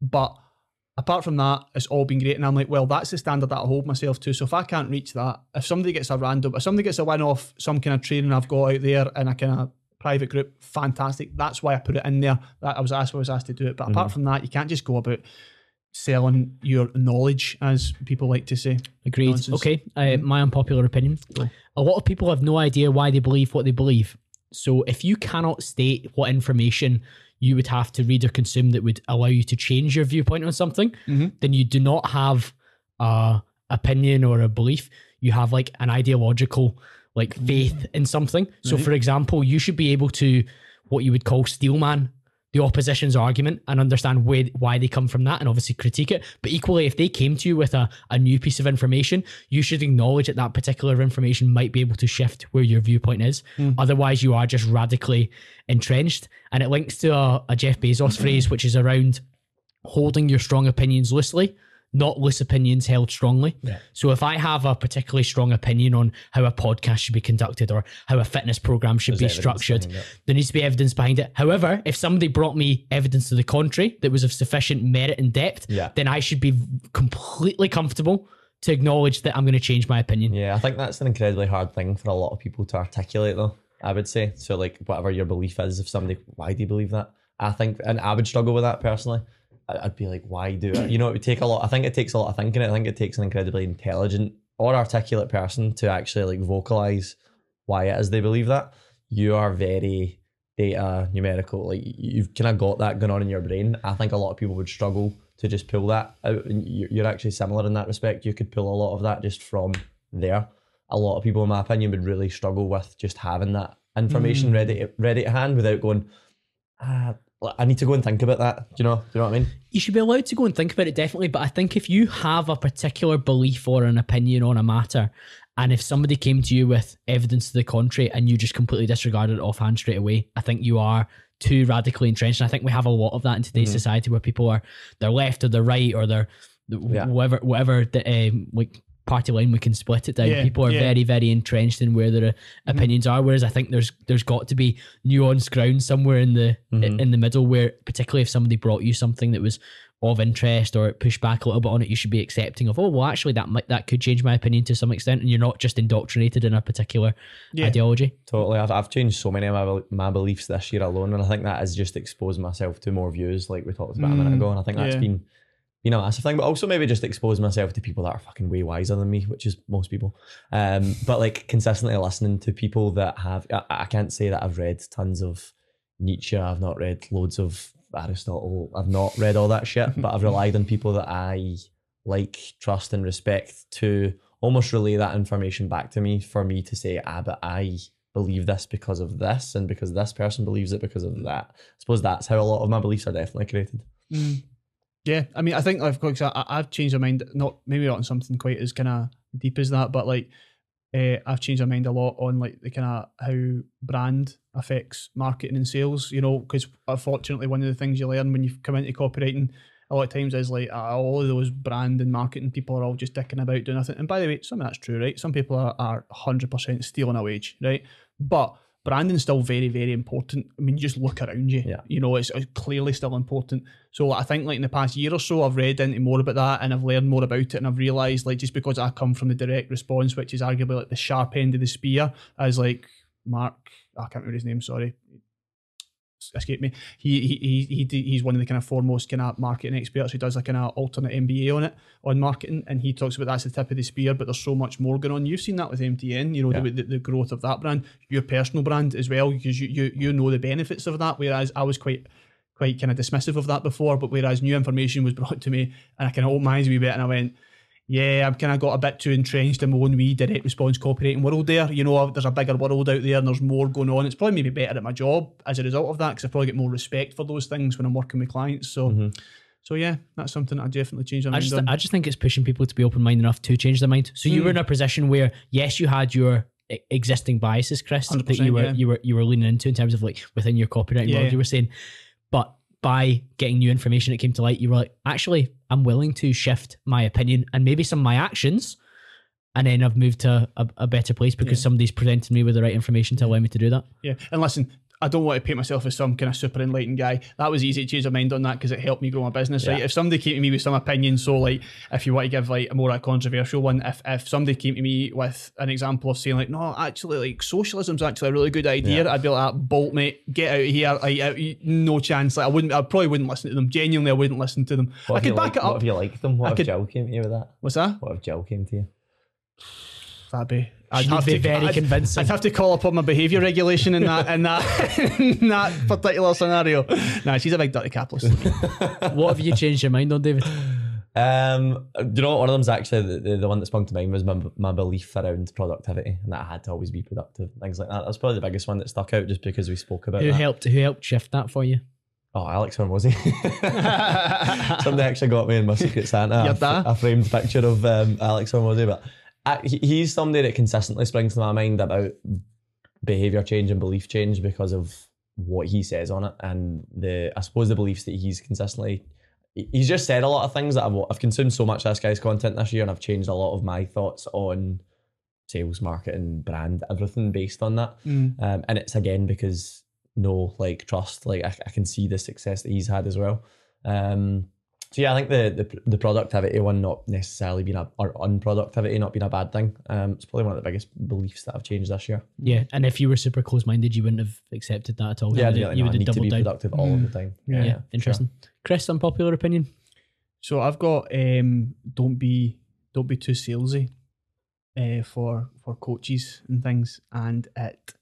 But apart from that, it's all been great. And I'm like, well, that's the standard that I hold myself to. So if I can't reach that, if somebody gets a random, if somebody gets a win off some kind of training I've got out there in a kind of private group, fantastic. That's why I put it in there. That I was asked, I was asked to do it. But apart mm. from that, you can't just go about selling your knowledge, as people like to say.
Agreed.
Nonsense.
Okay, uh, my unpopular opinion. A lot of people have no idea why they believe what they believe. So if you cannot state what information you would have to read or consume that would allow you to change your viewpoint on something,
Mhm.
then you do not have a opinion or a belief. You have like an ideological like faith in something. So
Right.
for example, you should be able to what you would call steelman the opposition's argument and understand where, why they come from that and obviously critique it. But equally, if they came to you with a, a new piece of information, you should acknowledge that that particular information might be able to shift where your viewpoint is. Hmm. Otherwise, you are just radically entrenched. And it links to a, a Jeff Bezos phrase, which is around holding your strong opinions loosely, not loose opinions held strongly.
Yeah.
So if I have a particularly strong opinion on how a podcast should be conducted or how a fitness program should
There's
be structured, there needs to be evidence behind it. However, if somebody brought me evidence to the contrary that was of sufficient merit and depth,
Yeah.
then I should be completely comfortable to acknowledge that I'm going to change my opinion.
Yeah, I think that's an incredibly hard thing for a lot of people to articulate, though. I would say so. Like whatever your belief is, if somebody, why do you believe that? I think, and I would struggle with that personally. I'd be like, why do it? You know, it would take a lot. I think it takes a lot of thinking. I think it takes an incredibly intelligent or articulate person to actually like vocalize why it is they believe that. You are very data numerical. Like you've kind of got that going on in your brain. I think a lot of people would struggle to just pull that out. And you're actually similar in that respect. You could pull a lot of that just from there. A lot of people, in my opinion, would really struggle with just having that information ready to, ready to hand without going. Ah, I need to go and think about that. Do you know? Do you know what I mean?
you should be allowed to go and think about it definitely but i think if you have a particular belief or an opinion on a matter and if somebody came to you with evidence to the contrary and you just completely disregarded it offhand straight away i think you are too radically entrenched and i think we have a lot of that in today's society where people are they're left or they're right or they're
Yeah.
whatever whatever the um, like party line we can split it down
Yeah,
people are
yeah.
very very entrenched in where their uh, opinions are whereas i think there's there's got to be nuanced ground somewhere in the
Mhm.
in the middle where particularly if somebody brought you something that was of interest or pushed back a little bit on it you should be accepting of oh well actually that might that could change my opinion to some extent and you're not just indoctrinated in a particular
Yeah.
ideology
Totally. I've, I've changed so many of my, my beliefs this year alone, and I think that has just exposed myself to more views, like we talked about a minute
Mm,
ago. And I think that's
yeah.
Been, you know, that's the thing. But also maybe just expose myself to people that are fucking way wiser than me, which is most people. Um, but like consistently listening to people that have, I, I can't say that I've read tons of Nietzsche. I've not read loads of Aristotle. I've not read all that shit, but I've relied on people that I like, trust, and respect to almost relay that information back to me for me to say, ah, but I believe this because of this, and because this person believes it because of that. I suppose that's how a lot of my beliefs are definitely created.
Mm. Yeah, I mean, I think I've I, I've changed my mind. Not maybe not on something quite as kind of deep as that, but like uh, I've changed my mind a lot on like the kind of how brand affects marketing and sales. You know, because unfortunately, one of the things you learn when you come into copywriting a lot of times is like uh, all of those brand and marketing people are all just dicking about doing nothing. And by the way, some of that's true, right? Some people are are hundred percent stealing a wage, right? But branding's still very, very important. I mean, you just look around you.
Yeah.
You know, it's, it's clearly still important. So I think like in the past year or so, I've read into more about that and I've learned more about it, and I've realised like just because I come from the direct response, which is arguably like the sharp end of the spear, as like Mark, I can't remember his name, sorry. Escape me. He he he, he he's one of the kind of foremost kind of marketing experts who does a kind of alternate MBA on it on marketing, and he talks about that's the tip of the spear, but there's so much more going on. You've seen that with MTN, you know,
Yeah.
the, the, the growth of that brand, your personal brand as well, because you, you you know the benefits of that. Whereas I was quite quite kind of dismissive of that before, but whereas new information was brought to me, and I kind of opened my eyes a wee bit, and I went, yeah, I've kind of got a bit too entrenched in my own wee direct response copywriting world there. You know, there's a bigger world out there and there's more going on. It's probably maybe better at my job as a result of that because I probably get more respect for those things when I'm working with clients. So,
Mhm.
so yeah, that's something I definitely changed my
I just,
on.
I just think it's pushing people to be open minded enough to change their mind. So you were in a position where, yes, you had your existing biases, Chris, that you were
yeah.
you were you were leaning into in terms of like within your copywriting
Yeah.
world. You were saying, but by getting new information that came to light, you were like, actually, I'm willing to shift my opinion and maybe some of my actions. And then I've moved to a, a better place because
Yeah.
somebody's presented me with the right information to allow me to do that.
Yeah, and listen, I don't want to paint myself as some kind of super enlightened guy. That was easy to change my mind on that because it helped me grow my business. Right? If somebody came to me with some opinion, so like if you want to give like a more a controversial one, if if somebody came to me with an example of saying like, no, actually like socialism's actually a really good idea,
Yeah.
I'd be like, bolt mate, get out of here. Like, uh, no chance. Like I wouldn't. I probably wouldn't listen to them. Genuinely, I wouldn't listen to them.
What
I could back
like,
it
What
up.
if you liked them? What
I
if
could-
Jill came to you with that?
What's that?
What if Jill came to you?
That'd be. I'd
She'd
have
be
to
very
I'd,
convincing.
I'd have to call upon my behaviour regulation in that in that in that particular scenario. Nah, she's a big dirty capitalist.
what have you changed your mind on, David?
Um, do you know what? One of them's actually the, the, the one that sprung to mind was my, my belief around productivity and that I had to always be productive, things like that. That's probably the biggest one that stuck out just because we spoke about
Who
that.
helped? Who helped shift that for you?
Oh, Alex Hormozi. Somebody actually got me in my Secret Santa
Your
a,
dad?
a framed picture of um, Alex Hormozi, but he- he's somebody that consistently springs to my mind about behavior change and belief change because of what he says on it. And the I suppose the beliefs that he's consistently he's just said a lot of things that I've, I've consumed so much of this guy's content this year and I've changed a lot of my thoughts on sales marketing brand everything based on that.
Mm.
um, and it's again because no like trust like I, I can see the success that he's had as well. Um so yeah i think the the, the productivity one not necessarily being a or unproductivity not being a bad thing um it's probably one of the biggest beliefs that i've changed this year
Yeah, and if you were super close minded, you wouldn't have accepted that at all.
yeah,
you
yeah
would, you
no,
would
I
have
need to
doubled
be
down.
productive all of the time
Yeah,
yeah, for
interesting. Chris, unpopular opinion.
So I've got um, don't be don't be too salesy uh, for for coaches and things, and it.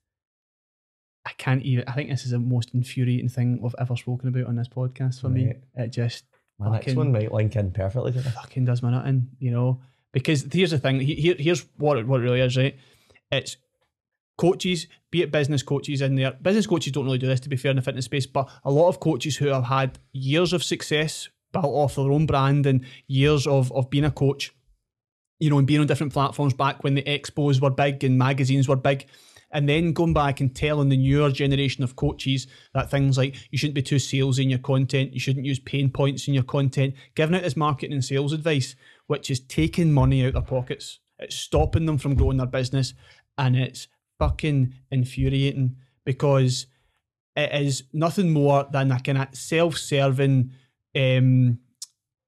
I can't even. I think this is the most infuriating thing I've ever spoken about on this podcast for me. It just
sure. My next one might link in perfectly to
fucking does my nutting, you know. Because here's the thing. Here, here's what it, what it really is, right? It's coaches, be it business coaches in there. Business coaches don't really do this, to be fair, in the fitness space. But a lot of coaches who have had years of success built off their own brand and years of of being a coach, you know, and being on different platforms back when the expos were big and magazines were big. And then going back and telling the newer generation of coaches that things like you shouldn't be too salesy in your content, you shouldn't use pain points in your content, giving out this marketing and sales advice, which is taking money out of their pockets. It's stopping them from growing their business. And it's fucking infuriating because it is nothing more than a kind of self-serving um,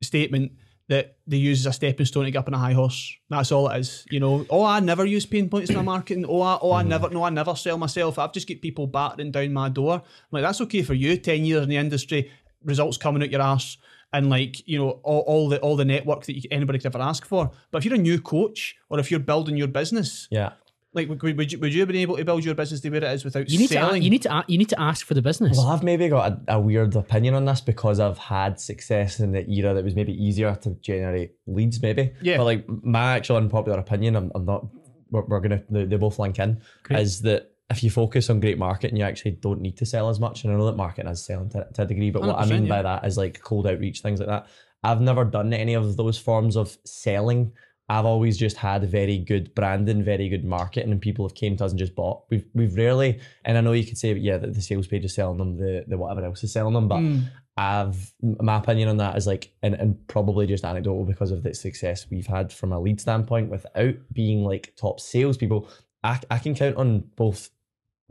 statement that they use as a stepping stone to get up on a high horse. That's all it is. You know, oh, I never use pain points in my marketing. Oh, I, oh, I mm-hmm. never, no, I never sell myself. I've just get people battering down my door. I'm like, that's okay for you. Ten years in the industry, results coming out your ass, and like you know, all, all the all the network that you, anybody could ever ask for. But if you're a new coach or if you're building your business,
yeah
like would, would you would you have been able to build your business the way it is without
You need
selling?
to. You need to. You need to ask for the business.
Well, I've maybe got a, a weird opinion on this because I've had success in the era that was maybe easier to generate leads, maybe.
Yeah.
But like my actual unpopular opinion, I'm, I'm not. We're, we're gonna. They, they both link in.
Great.
Is that if you focus on great marketing, you actually don't need to sell as much. And I know that marketing is selling to, to a degree, but what I
100%,
mean by that is like cold outreach, things like that. I've never done any of those forms of selling. I've always just had very good branding, very good marketing, and people have came to us and just bought. We've we've rarely, and I know you could say, yeah, that the sales page is selling them, the the whatever else is selling them, but
Mm.
I've my opinion on that is like, and, and probably just anecdotal because of the success we've had from a lead standpoint, without being like top salespeople. I I can count on both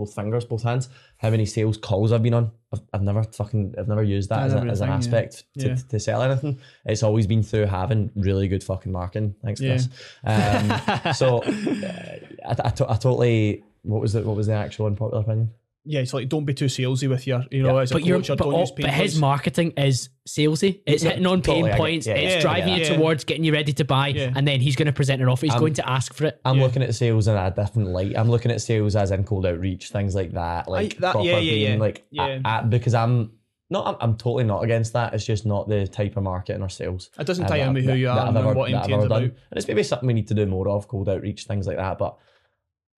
both fingers, both hands, how many sales calls I've been on. I've, I've never fucking, I've never used that as, a, as an
everything, yeah.
aspect to,
Yeah.
to sell anything. It's always been through having really good fucking marketing. Thanks,
Yeah.
Chris. Um, so uh, I, I, to- I totally, what was the, what was the actual unpopular opinion?
Yeah, it's like don't be too salesy with your, you know,
Yeah.
as a
but you're,
coach,
but,
don't
all-
use pain
but his marketing is salesy. It's
Yeah,
hitting on
totally,
pain
get-
points.
yeah,
it's
yeah,
driving
yeah.
you
Yeah.
towards getting you ready to buy,
Yeah.
and then he's going to present an offer. He's
I'm-
going to ask for it.
I'm
Yeah.
looking at sales in a different light. I'm looking at sales as in cold outreach, things like that, like
that-
proper
yeah, yeah,
being
yeah.
like
Yeah.
at- at- because I'm not. I'm, I'm totally not against that. It's just not the type of marketing or sales.
It doesn't tie in with who you are
I've
and
ever-
what
that I've ever done.
about.
And it's maybe something we need to do more of, cold outreach, things like that. But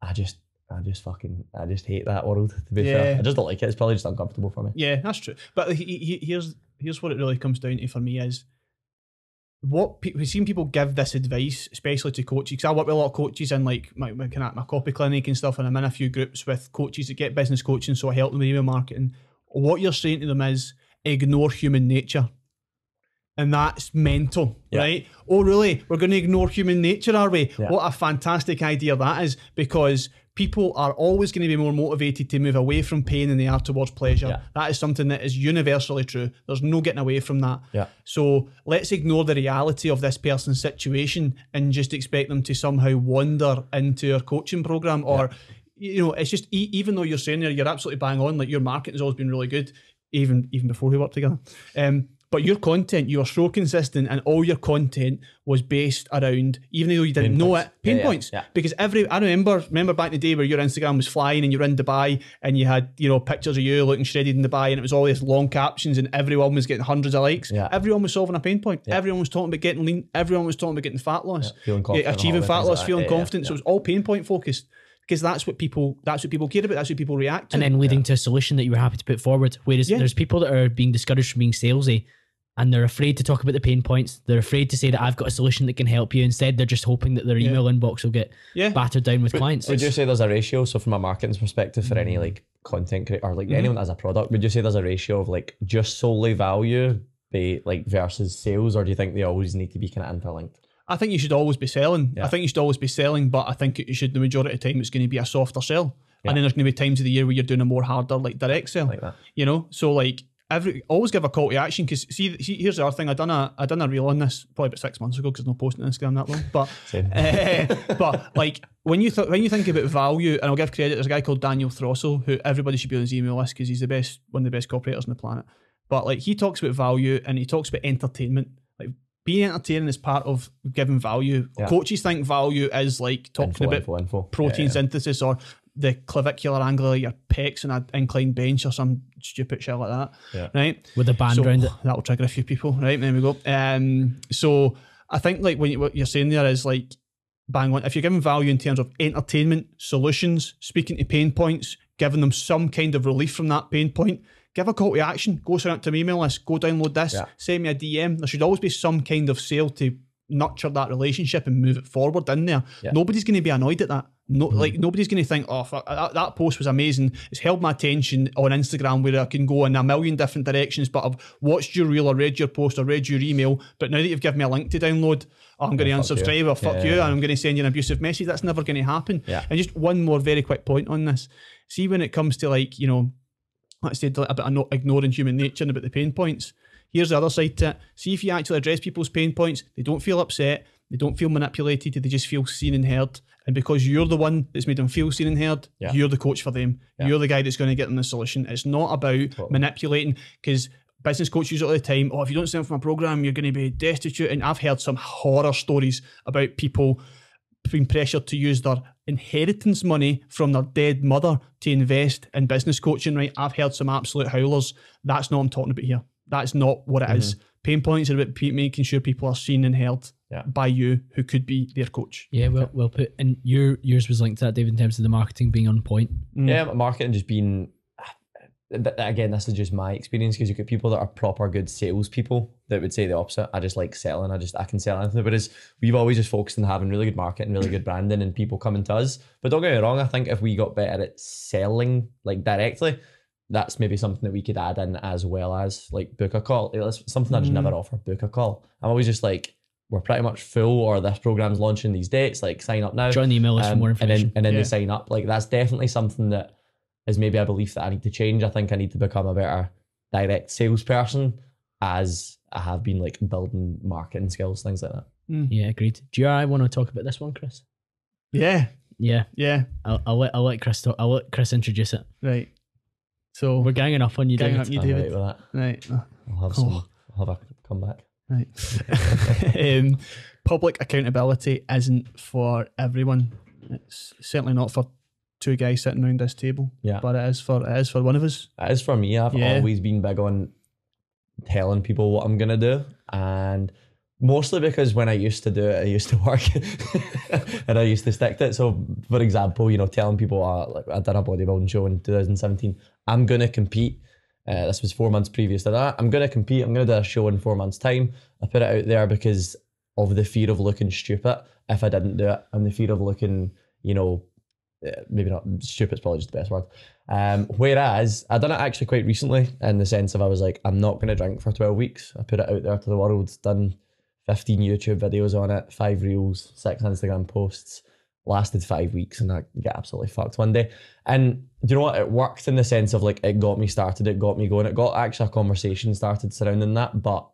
I just, I just fucking, I just hate that world. To be fair, I just don't like it. It's probably just uncomfortable for me.
Yeah, that's true. But he, he, here's here's what it really comes down to for me is what pe- we've seen people give this advice, especially to coaches. Because I work with a lot of coaches in like my my, my copy clinic and stuff, and I'm in a few groups with coaches that get business coaching, so I help them with email marketing. What you're saying to them is ignore human nature. And that's mental,
Yeah.
right? Oh, really? We're going to ignore human nature, are we?
Yeah.
What a fantastic idea that is because people are always going to be more motivated to move away from pain than they are towards pleasure.
Yeah.
That is something that is universally true. There's no getting away from that.
Yeah.
So let's ignore the reality of this person's situation and just expect them to somehow wander into our coaching program or. You know, it's just e- even though you're saying there, you're absolutely bang on. Like your marketing has always been really good, even even before we worked together. Um, but your content, you were so consistent, and all your content was based around, even though you didn't
Pain
know
points.
it, pain
Yeah, yeah,
points.
yeah.
Because every, I remember, remember back in the day where your Instagram was flying and you're in Dubai and you had, you know, pictures of you looking shredded in Dubai and it was all these long captions and everyone was getting hundreds of likes.
Yeah.
Everyone was solving a pain point.
Yeah.
Everyone was talking about getting lean. Everyone was talking about getting fat loss.
feeling confident
achieving fat loss,
like that.
feeling
Yeah, yeah,
confident. So it was all pain point focused. because that's what people that's what people care about. That's what people react to.
and then leading to a solution that you were happy to put forward. Whereas
Yeah.
there's people that are being discouraged from being salesy and they're afraid to talk about the pain points. They're afraid to say that I've got a solution that can help you. Instead, they're just hoping that their
Yeah.
email inbox will get
yeah,
battered down with clients.
Would you say there's a ratio? So from a marketing perspective, for any like content creator or like
Mhm.
anyone that has a product, would you say there's a ratio of like just solely value, be like versus sales, or do you think they always need to be kind of interlinked?
I think you should always be selling.
Yeah.
I think you should always be selling, but I think you should the majority of the time it's going to be a softer sell.
Yeah.
And then there's going to be times of the year where you're doing a more harder like direct sell.
Like that.
you know so like every always give a call to action because see, see here's the other thing i done a i done a reel on this probably about six months ago because no posting on instagram that long but uh, but like when you th- when you think about value and i'll give credit there's a guy called daniel throssell who everybody should be on his email list because he's the best one of the best copywriters on the planet but like he talks about value and he talks about entertainment like being entertaining is part of giving value
Yeah.
coaches think value is like talking
info,
about
info, info.
protein
Yeah, yeah.
synthesis or the clavicular angle of your pecs and an inclined bench or some stupid shit like that.
Yeah.
Right.
with a band
So
around it.
that'll trigger a few people. Right. There we go. Um. So I think like when you, what you're saying there is like bang on. If you're giving value in terms of entertainment, solutions, speaking to pain points, giving them some kind of relief from that pain point. Give a call to action. Go sign up to my email list. Go download this.
Yeah.
Send me a DM. There should always be some kind of sale to nurture that relationship and move it forward in there.
Yeah.
Nobody's going to be annoyed at that. No, hmm. like nobody's going to think, oh, fuck, that, that post was amazing. It's held my attention on Instagram where I can go in a million different directions. But I've watched your reel or read your post or read your email. But now that you've given me a link to download, oh, I'm going to
you.
unsubscribe or fuck
Yeah,
you,
yeah,
and I'm going to send you an abusive message. That's never going to happen.
Yeah.
And just one more very quick point on this. See, when it comes to like you know, let's like I said about igno- ignoring human nature and about the pain points. Here's the other side to it. See if you actually address people's pain points, they don't feel upset, they don't feel manipulated, they just feel seen and heard. And because you're the one that's made them feel seen and heard,
Yeah.
you're the coach for them.
Yeah.
You're the guy that's going to get them the solution. It's not about
Totally.
manipulating because business coaches all the time. Oh, if you don't sign up for my program, you're going to be destitute. And I've heard some horror stories about people being pressured to use their inheritance money from their dead mother to invest in business coaching, right? I've heard some absolute howlers. That's not what I'm talking about here. That's not what it is. Mm-hmm. Pain points are about making sure people are seen and heard
Yeah.
by you who could be their coach.
Yeah, well, well put. And your yours was linked to that, David, in terms of the marketing being on point.
Mm.
Yeah, marketing just being again, this is just my experience because you get people that are proper good salespeople that would say the opposite. I just like selling. I just I can sell anything. Whereas we've always just focused on having really good marketing, really good branding, and people coming to us. But don't get me wrong. I think if we got better at selling like directly, that's maybe something that we could add in as well as like book a call. It's something I just
Mm.
never offer. Book a call. I'm always just like. We're pretty much full, or this program's launching these dates. Like, sign up now.
Join the email list for
Um,
more
and then
information.
and then
Yeah.
they sign up. Like that's definitely something that is maybe a belief that I need to change. I think I need to become a better direct salesperson as I have been like building marketing skills, things like that.
yeah, agreed. Do you I want to talk about this one, Chris?
Yeah,
Yeah,
yeah,
I'll, I'll let I'll let Chris talk. I'll let Chris introduce it.
right. So
We're ganging up on you,
Ganging
David.
up you,
I'm
David.
right with that.
right.
I'll have some.
Oh.
I'll have a comeback.
Right. um, public accountability isn't for everyone. It's certainly not for two guys sitting around this table.
Yeah.
But it is for it is for one of us.
As for me, I've
Yeah.
always been big on telling people what I'm gonna do, and mostly because when I used to do it, I used to work, and I used to stick to it. So, for example, you know, telling people uh, like I did a bodybuilding show in 2017. I'm gonna compete. Uh, this was four months previous to that. I'm gonna compete. I'm gonna do a show in four months' time. I put it out there because of the fear of looking stupid if I didn't do it, and the fear of looking, you know, uh, maybe not stupid. stupid's probably just the best word. Um, whereas I done it actually quite recently in the sense of I was like, I'm not going to drink for 12 weeks. I put it out there to the world, done 15 YouTube videos on it, five reels, six Instagram posts, lasted five weeks, and I get absolutely fucked one day. And do you know what? It worked in the sense of like it got me started, it got me going, it got actually a conversation started surrounding that. But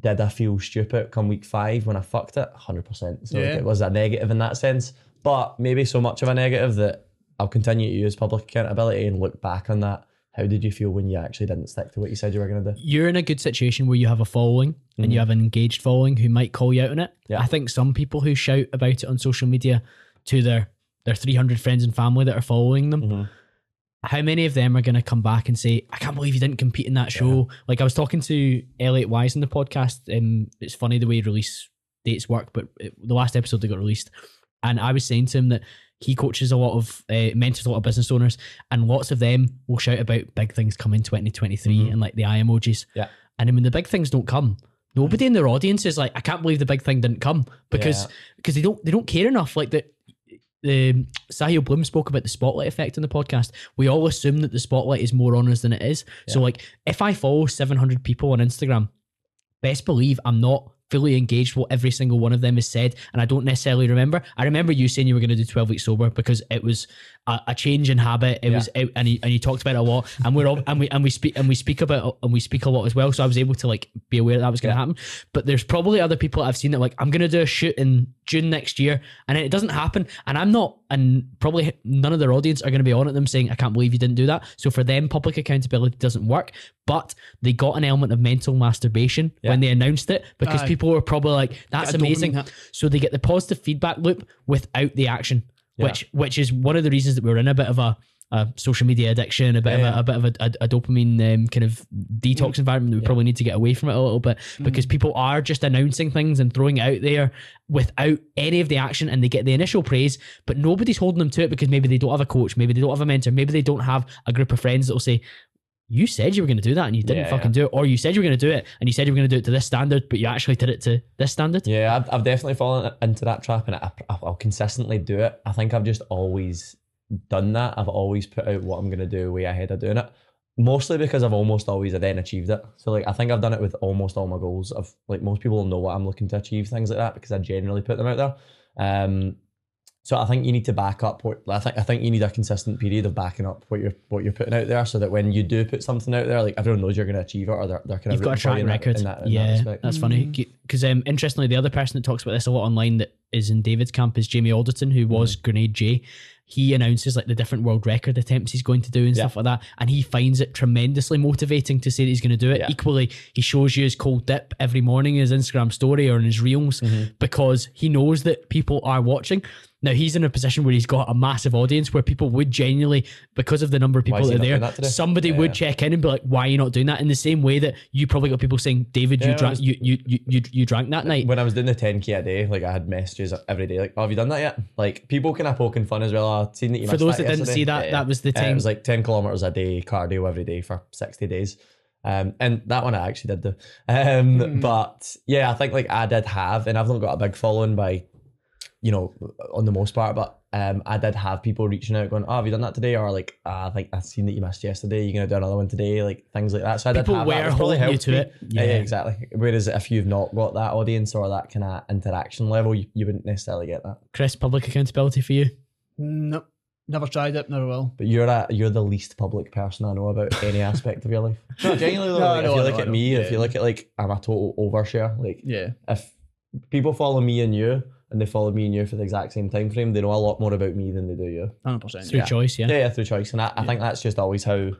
did I feel stupid come week five when I fucked it? 100%. So like, it was a negative in that sense, but maybe so much of a negative that I'll continue to use public accountability and look back on that. How did you feel when you actually didn't stick to what you said you were going to do?
You're in a good situation where you have a following and you have an engaged following who might call you out on it.
Yeah.
I think some people who shout about it on social media to their their 300 friends and family that are following them,
Mhm.
how many of them are going to come back and say, I can't believe you didn't compete in that show? Like I was talking to Elliot Wise in the podcast. Um, it's funny the way release dates work, but it, the last episode they got released. And I was saying to him that he coaches a lot of uh, mentors a lot of business owners, and lots of them will shout about big things coming 2023
Mhm.
and like the eye emojis.
Yeah.
And then when the big things don't come, nobody in their audience is like, I can't believe the big thing didn't come because
Yeah.
because they don't they don't care enough. Like the the Sahil Bloom spoke about the spotlight effect in the podcast. We all assume that the spotlight is more on us than it is. So like if I follow 700 people on Instagram, best believe I'm not fully engaged what every single one of them has said and I don't necessarily remember. I remember you saying you were going to do 12 weeks sober because it was a, a change in habit. It
Yeah.
was it, and he and you talked about it a lot and we're all and we and we speak and we speak about and we speak a lot as well. So I was able to like be aware that, that was going to
Yeah.
happen. But there's probably other people I've seen that like I'm going to do a shoot in June next year and it doesn't happen and I'm not and probably none of their audience are going to be on at them saying I can't believe you didn't do that. So for them public accountability doesn't work, but they got an element of mental masturbation
Yeah.
when they announced it because
Aye.
people were probably like that's
Get a dopamine
amazing. So they get the positive feedback loop without the action,
Yeah.
which which is one of the reasons that we're in a bit of a, a social media addiction, a bit
Yeah.
of a, a bit of a, a, a dopamine um, kind of detox environment. That we probably need to get away from it a little bit
Mm-hmm.
because people are just announcing things and throwing it out there without any of the action, and they get the initial praise, but nobody's holding them to it because maybe they don't have a coach, maybe they don't have a mentor, maybe they don't have a group of friends that will say. You said you were going to do that and you didn't
Yeah,
fucking do it, or you said you were going to do it and you said you were going to do it to this standard, but you actually did it to this standard.
Yeah, I've, I've definitely fallen into that trap, and I, I'll consistently do it. I think I've just always done that. I've always put out what I'm gonna do way ahead of doing it. Mostly because I've almost always then achieved it. So like I think I've done it with almost all my goals. Of like most people know what I'm looking to achieve, things like that, because I generally put them out there. Um, so I think you need to back up what I think. I think you need a consistent period of backing up what you're what you're putting out there, so that when you do put something out there, like everyone knows you're going to achieve it, or they're, they're kind of
You've got a
rooting
track record.
in that- in that
yeah,
respect.
that's funny. Because um, interestingly, the other person that talks about this a lot online that is in David's camp is Jamie Alderton, who was
Mm.
Grenade J. He announces like the different world record attempts he's going to do and
Yeah.
stuff like that, and he finds it tremendously motivating to say that he's going to do it.
Yeah.
Equally, he shows you his cold dip every morning in his Instagram story or in his reels
Mm-hmm.
because he knows that people are watching. Now he's in a position where he's got a massive audience where people would genuinely, because of the number of people that are there,
that
somebody
Yeah.
would check in and be like, "Why are you not doing that?" In the same way that you probably got people saying, "David, you
Yeah, I
drank,
was-
you, you you you you drank that night."
when I was doing the 10k a day, like I had messages every day, like, "Oh, have you done that yet?" Like people kind of poking fun as well. "Oh, I've seen that you
For those that didn't
yesterday."
see that, that was the
Uh,
time.
it was like 10 kilometers a day cardio every day for 60 days. Um, and that one I actually did do. Um,
Hmm.
but yeah, I think like I did have, and I've not got a big following by, you know, on the most part, but um, I did have people reaching out going, "Oh, have you done that today?" Or like, ah, "I think I've seen that you missed yesterday. You're gonna do another one today?" Like things like that. So I did
People
have
were
that. which probably
holding you to
me.
it.
Yeah.
Yeah.
exactly. Whereas if you've not got that audience or that kind of interaction level, you, you wouldn't necessarily get that.
Chris, public accountability for you.
Nope. Never tried it, never will.
But you're a, you're the least public person I know about any aspect of your life. No, genuinely.
No,
like,
I know,
if you
I
look
know,
at
know.
me, if you look at like I'm a total overshare. Like
Yeah.
if people follow me and you and they follow me and you for the exact same time frame, they know a lot more about me than they do you.
100%.
Through
Yeah.
choice, yeah.
Yeah, yeah, through choice. And I, I think that's just always how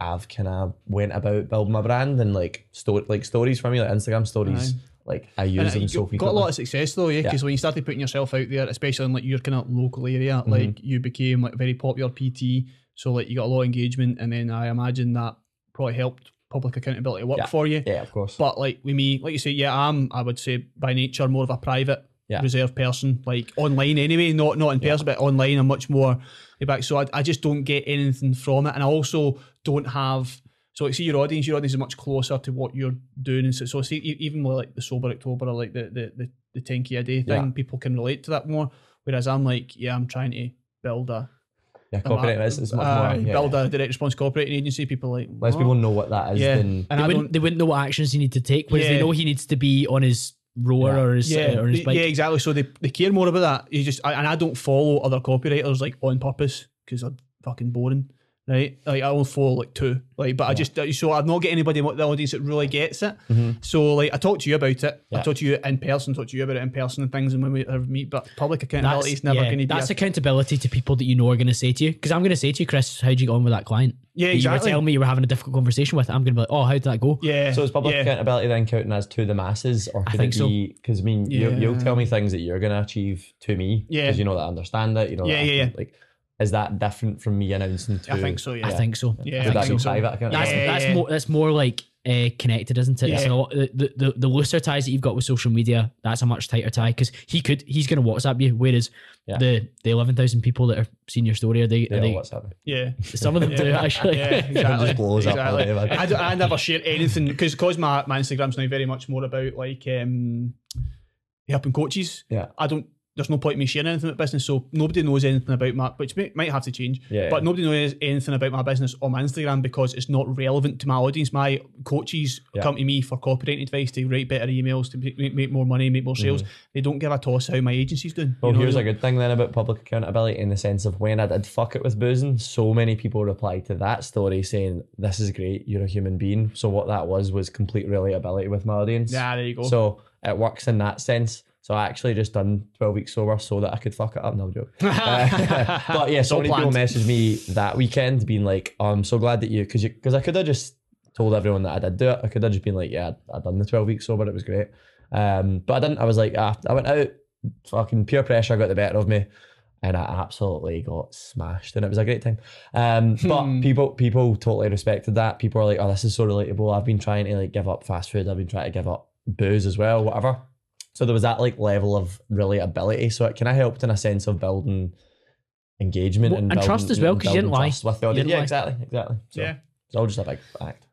I've kind of went about building my brand and like sto- like stories for me, like Instagram stories.
Aye.
Like I use
And
them
you
so
got a lot of success though, yeah.
Yeah.
Because when you started putting yourself out there, especially in like your kind of local area,
Mm-hmm.
like you became like a very popular PT. So like you got a lot of engagement, and then I imagine that probably helped public accountability work
Yeah.
for you.
yeah, of course.
But like with me, like you say, yeah, I'm I would say by nature more of a private
Yeah.
reserved person, like online anyway, not not in person, but online I'm much more laid back. So I, I just don't get anything from it, and I also don't have. So like, see your audience, your audience is much closer to what you're doing, and so, so see e- even with like the sober October or like the the the, the 10k a day thing,
Yeah.
people can relate to that more. Whereas I'm like, yeah, I'm trying to build a
yeah, copyright is, is much
uh,
more. Yeah,
build
yeah.
a direct response copywriting agency. People are like
Less
"What?"
people know what that is
yeah,
than
and
They
I
wouldn't,
don't.
they wouldn't know what actions he need to take, whereas they
Yeah.
know he needs to be on his roller
Yeah.
or his
yeah,
uh, or his bike.
yeah, exactly. So they, they care more about that. You just I, and I don't follow other copywriters like on purpose because they're fucking boring, right? Like I only follow like two, like but I just so I'm not getting anybody in the audience that really gets it. Mm-hmm. So like I talked to you about it. I
Yeah.
talked to you in person, talked to you about it in person and things, and when we ever meet. But public accountability
That's,
is never
yeah,
going to be.
that's
a,
accountability to people that you know are going to say to you. Because I'm going to say to you, Chris, how'd you get on with that client?
yeah,
That You
exactly.
were telling me you were having a difficult conversation with. I'm going to be like, oh, how did that go?
yeah.
So is public
yeah.
accountability then counting as to the masses, or
I think
it be? Because I mean, you,
Yeah.
you'll tell me things that you're going to achieve to me,
Yeah.
because you know that I understand it. You know,
Yeah,
that
yeah,
can- Like, is that different from me announcing to?
I think so. Yeah.
I think so.
Yeah,
I think
that
so.
private account?
That's
Yeah,
that's
yeah.
more that's more like uh, connected, isn't it?
Yeah.
So the, the the the looser ties that you've got with social media, that's a much tighter tie because he could he's going to WhatsApp you, whereas
Yeah.
the the eleven thousand people that are seeing your story, are they,
Yeah,
are they
what's happening?
Yeah.
some of them do actually.
Yeah, exactly.
just blows up all
exactly.
day, man.
I, d- I never share anything because because my, my Instagram's now very much more about like um, helping coaches.
Yeah.
I don't. There's no point in me sharing anything about business, so nobody knows anything about my, which may, might have to change.
Yeah,
But
yeah.
nobody knows anything about my business on my Instagram because it's not relevant to my audience. My coaches
Yeah.
come to me for copywriting advice to write better emails to make, make more money, make more sales. They don't give a toss how my agency's doing.
Mm-hmm. Well,
You know,
here's a good thing then about public accountability in the sense of when I did fuck it with boozing, so many people replied to that story saying, This is great, you're a human being. So what that was was complete relatability with my audience.
Yeah, there you go.
So it works in that sense. So I actually just done 12 weeks sober so that I could fuck it up. No joke. Uh, but yeah, so
all
many people messaged me that weekend being like, oh, I'm so glad that you, because because I could have just told everyone that I did do it. I could have just been like, yeah, I done the 12 weeks sober. It was great. Um, but I didn't. I was like, ah, I went out, fucking peer pressure got the better of me. And I absolutely got smashed, and it was a great time. Um, but
Hmm.
people, people totally respected that. People are like, "Oh, this is so relatable." I've been trying to like give up fast food. I've been trying to give up booze as well, whatever. So there was that like level of relatability. So it kind of helped in a sense of building engagement
Well,
and,
and trust
building-
as well, 'cause you
building
didn't lie.
trust With the
You
audience.
didn't
Yeah,
lie.
exactly, exactly. So
yeah.
it's all just a big act.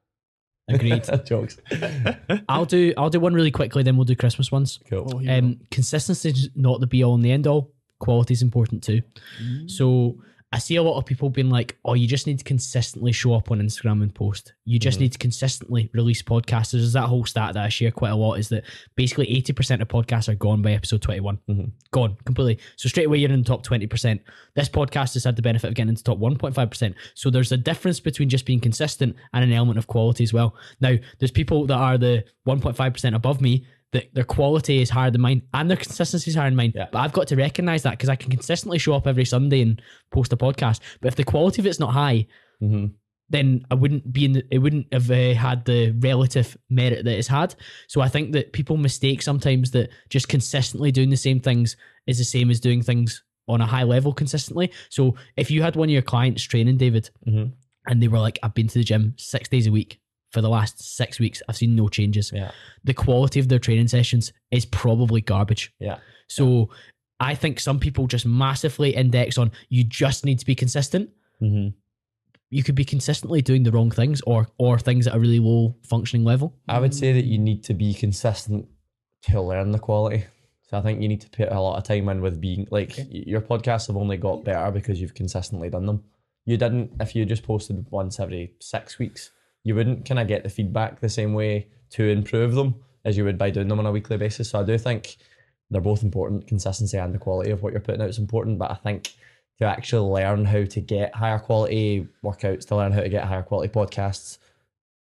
Agreed.
Jokes.
I'll do I'll do one really quickly, then we'll do Christmas ones.
Cool.
Oh, here
Um, consistency is not the be all and the end all. Quality is important too.
Mm.
So I see a lot of people being like, "Oh, you just need to consistently show up on Instagram and post. You just
Mhm.
need to consistently release podcasts." There's that whole stat that I share quite a lot. Is that basically 80% of podcasts are gone by episode 21,
Mhm.
gone completely. So straight away you're in the top 20%. This podcast has had the benefit of getting into top 1.5%. So there's a difference between just being consistent and an element of quality as well. Now there's people that are the 1.5% above me that their quality is higher than mine and their consistency is higher than mine.
Yeah.
But I've got to recognize that because I can consistently show up every Sunday and post a podcast. But if the quality of it's not high,
hmm
then I wouldn't be in. The, it wouldn't have uh, had the relative merit that it's had. So I think that people mistake sometimes that just consistently doing the same things is the same as doing things on a high level consistently. So if you had one of your clients training David
hmm
and they were like, "I've been to the gym six days a week." For the last six weeks, I've seen no changes.
Yeah.
The quality of their training sessions is probably garbage.
Yeah.
So I think some people just massively index on you just need to be consistent.
hmm
You could be consistently doing the wrong things or or things at a really low functioning level.
I would say that you need to be consistent to learn the quality. So I think you need to put a lot of time in with being like y- your podcasts have only got better because you've consistently done them. You didn't if you just posted once every six weeks, you wouldn't kind of get the feedback the same way to improve them as you would by doing them on a weekly basis. So I do think they're both important. Consistency and the quality of what you're putting out is important, but I think to actually learn how to get higher quality workouts, to learn how to get higher quality podcasts,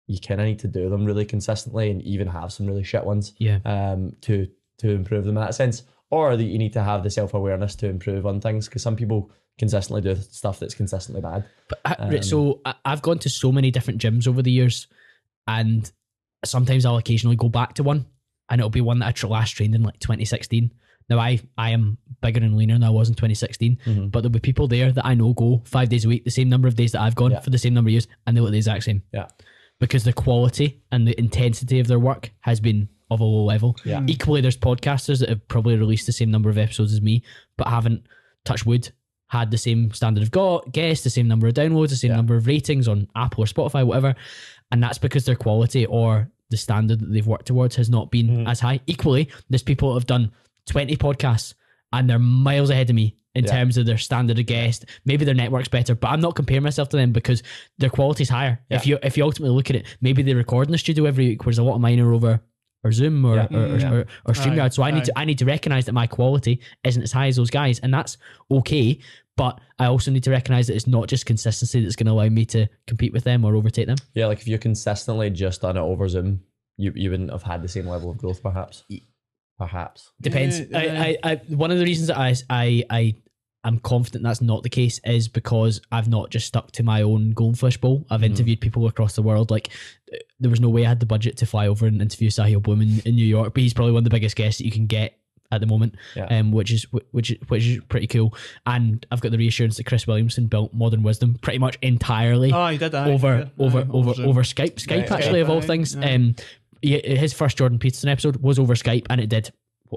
you kind of need to do them really consistently and even have some really shit ones
Yeah.
um, to to improve them in that sense, or that you need to have the self awareness to improve on things because some people consistently do stuff that's consistently bad.
But
Um,
so I've gone to so many different gyms over the years, and sometimes I'll occasionally go back to one, and it'll be one that I last trained in like 2016. Now I I am bigger and leaner than I was in 2016,
Mhm.
but there'll be people there that I know go five days a week, the same number of days that I've gone
Yeah.
for the same number of years, and they look the exact same.
Yeah.
because the quality and the intensity of their work has been of a low level.
Yeah.
Equally, there's podcasters that have probably released the same number of episodes as me, but haven't touched wood had the same standard of got guests, the same number of downloads, the same
Yeah.
number of ratings on Apple or Spotify, whatever. And that's because their quality or the standard that they've worked towards has not been
Mhm.
as high. Equally, there's people that have done 20 podcasts and they're miles ahead of me in
Yeah.
terms of their standard of guest. Maybe their network's better, but I'm not comparing myself to them because their quality's higher. If you if you ultimately look at it, maybe they record in the studio every week, whereas a lot of mine are over or Zoom or
Yeah.
or, or,
Yeah.
or, or StreamYard.
Aye,
so I need to I need to recognize that my quality isn't as high as those guys, and that's okay. But I also need to recognize that it's not just consistency that's going to allow me to compete with them or overtake them.
Yeah, like if you're consistently just done it over Zoom, you you wouldn't have had the same level of growth, perhaps. Perhaps.
Depends.
Yeah, yeah.
I, I, I, one of the reasons that I, I, I, am confident that's not the case is because I've not just stuck to my own goldfish bowl. I've
Mhm.
interviewed people across the world. Like, there was no way I had the budget to fly over and interview Sahil Bloom in, in New York, but he's probably one of the biggest guests that you can get at the moment,
Yeah.
um, which is which is which is pretty cool. And I've got the reassurance that Chris Williamson built Modern Wisdom pretty much entirely
Oh, he did aye,
over
yeah,
over
aye,
over
Zoom.
over Skype. Skype
Right,
actually of all things.
aye, aye.
Um, yeah, his first Jordan Peterson episode was over Skype, and it did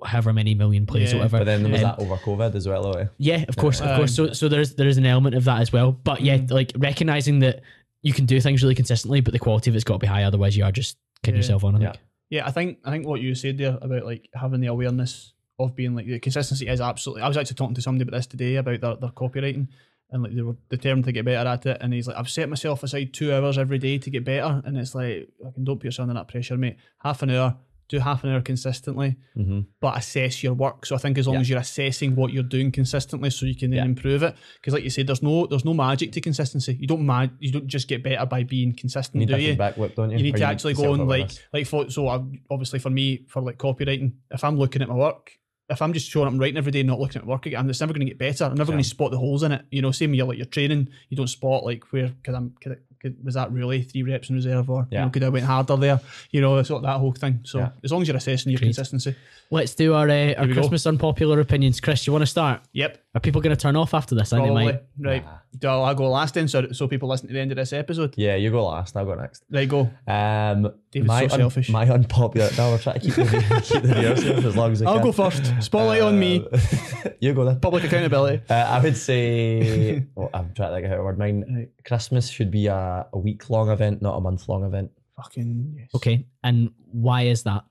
however many million plays,
Yeah.
or whatever.
But then there was
Um,
that over COVID as well. Though, eh?
yeah, of course, of
Aye.
course. So so there's there is an element of that as well. But yeah,
Mm.
like recognizing that you can do things really consistently, but the quality of it's got to be high. Otherwise, you are just kidding
Yeah.
yourself on. I
Yeah.
think.
Yeah, I think I think what you said there about like having the awareness of being like the consistency is absolutely. I was actually talking to somebody about this today about their, their copywriting and like they were determined to get better at it. And he's like, I've set myself aside two hours every day to get better, and it's like, fucking don't put yourself under that pressure, mate. Half an hour, do half an hour consistently,
Mm-hmm.
but assess your work. So I think as long
Yeah.
as you're assessing what you're doing consistently, so you can then
Yeah.
improve it. Because like you said, there's no there's no magic to consistency. You don't mag you don't just get better by being consistent,
You need
do you?
feedback loop, don't you?
you need
Or
to actually go and like like for, so I, obviously for me for like copywriting if i'm looking at my work if i'm just showing up and writing every day and not looking at work again it's never going to get better i'm never going to spot the holes in it you know same with your like your training you don't spot like where because i'm could, I- could, was that really three reps in reserve or you
Yeah.
know could i went harder there you know sort of that whole thing so
Yeah.
as long as you're assessing your
Great.
consistency
Let's do our uh, our
we go.
Christmas unpopular opinions. Chris, you want to start?
yep
Are people going to turn off after this? I think they
probably
might.
right
Nah.
do i go last then so, so people listen to the end of this episode
Yeah, you go last. I'll go next.
right go
Um,
David's
my
so selfish.
My unpopular. No, we're trying to keep the, keep the viewers as long as we
i'll
can.
go first spotlight on me
Uh, you go then.
public accountability
Uh, I would say, well, I'm trying to think of how to word mine.
right
Christmas should be a, a week long event, not a month long event,
fucking yes
Okay, and why is that?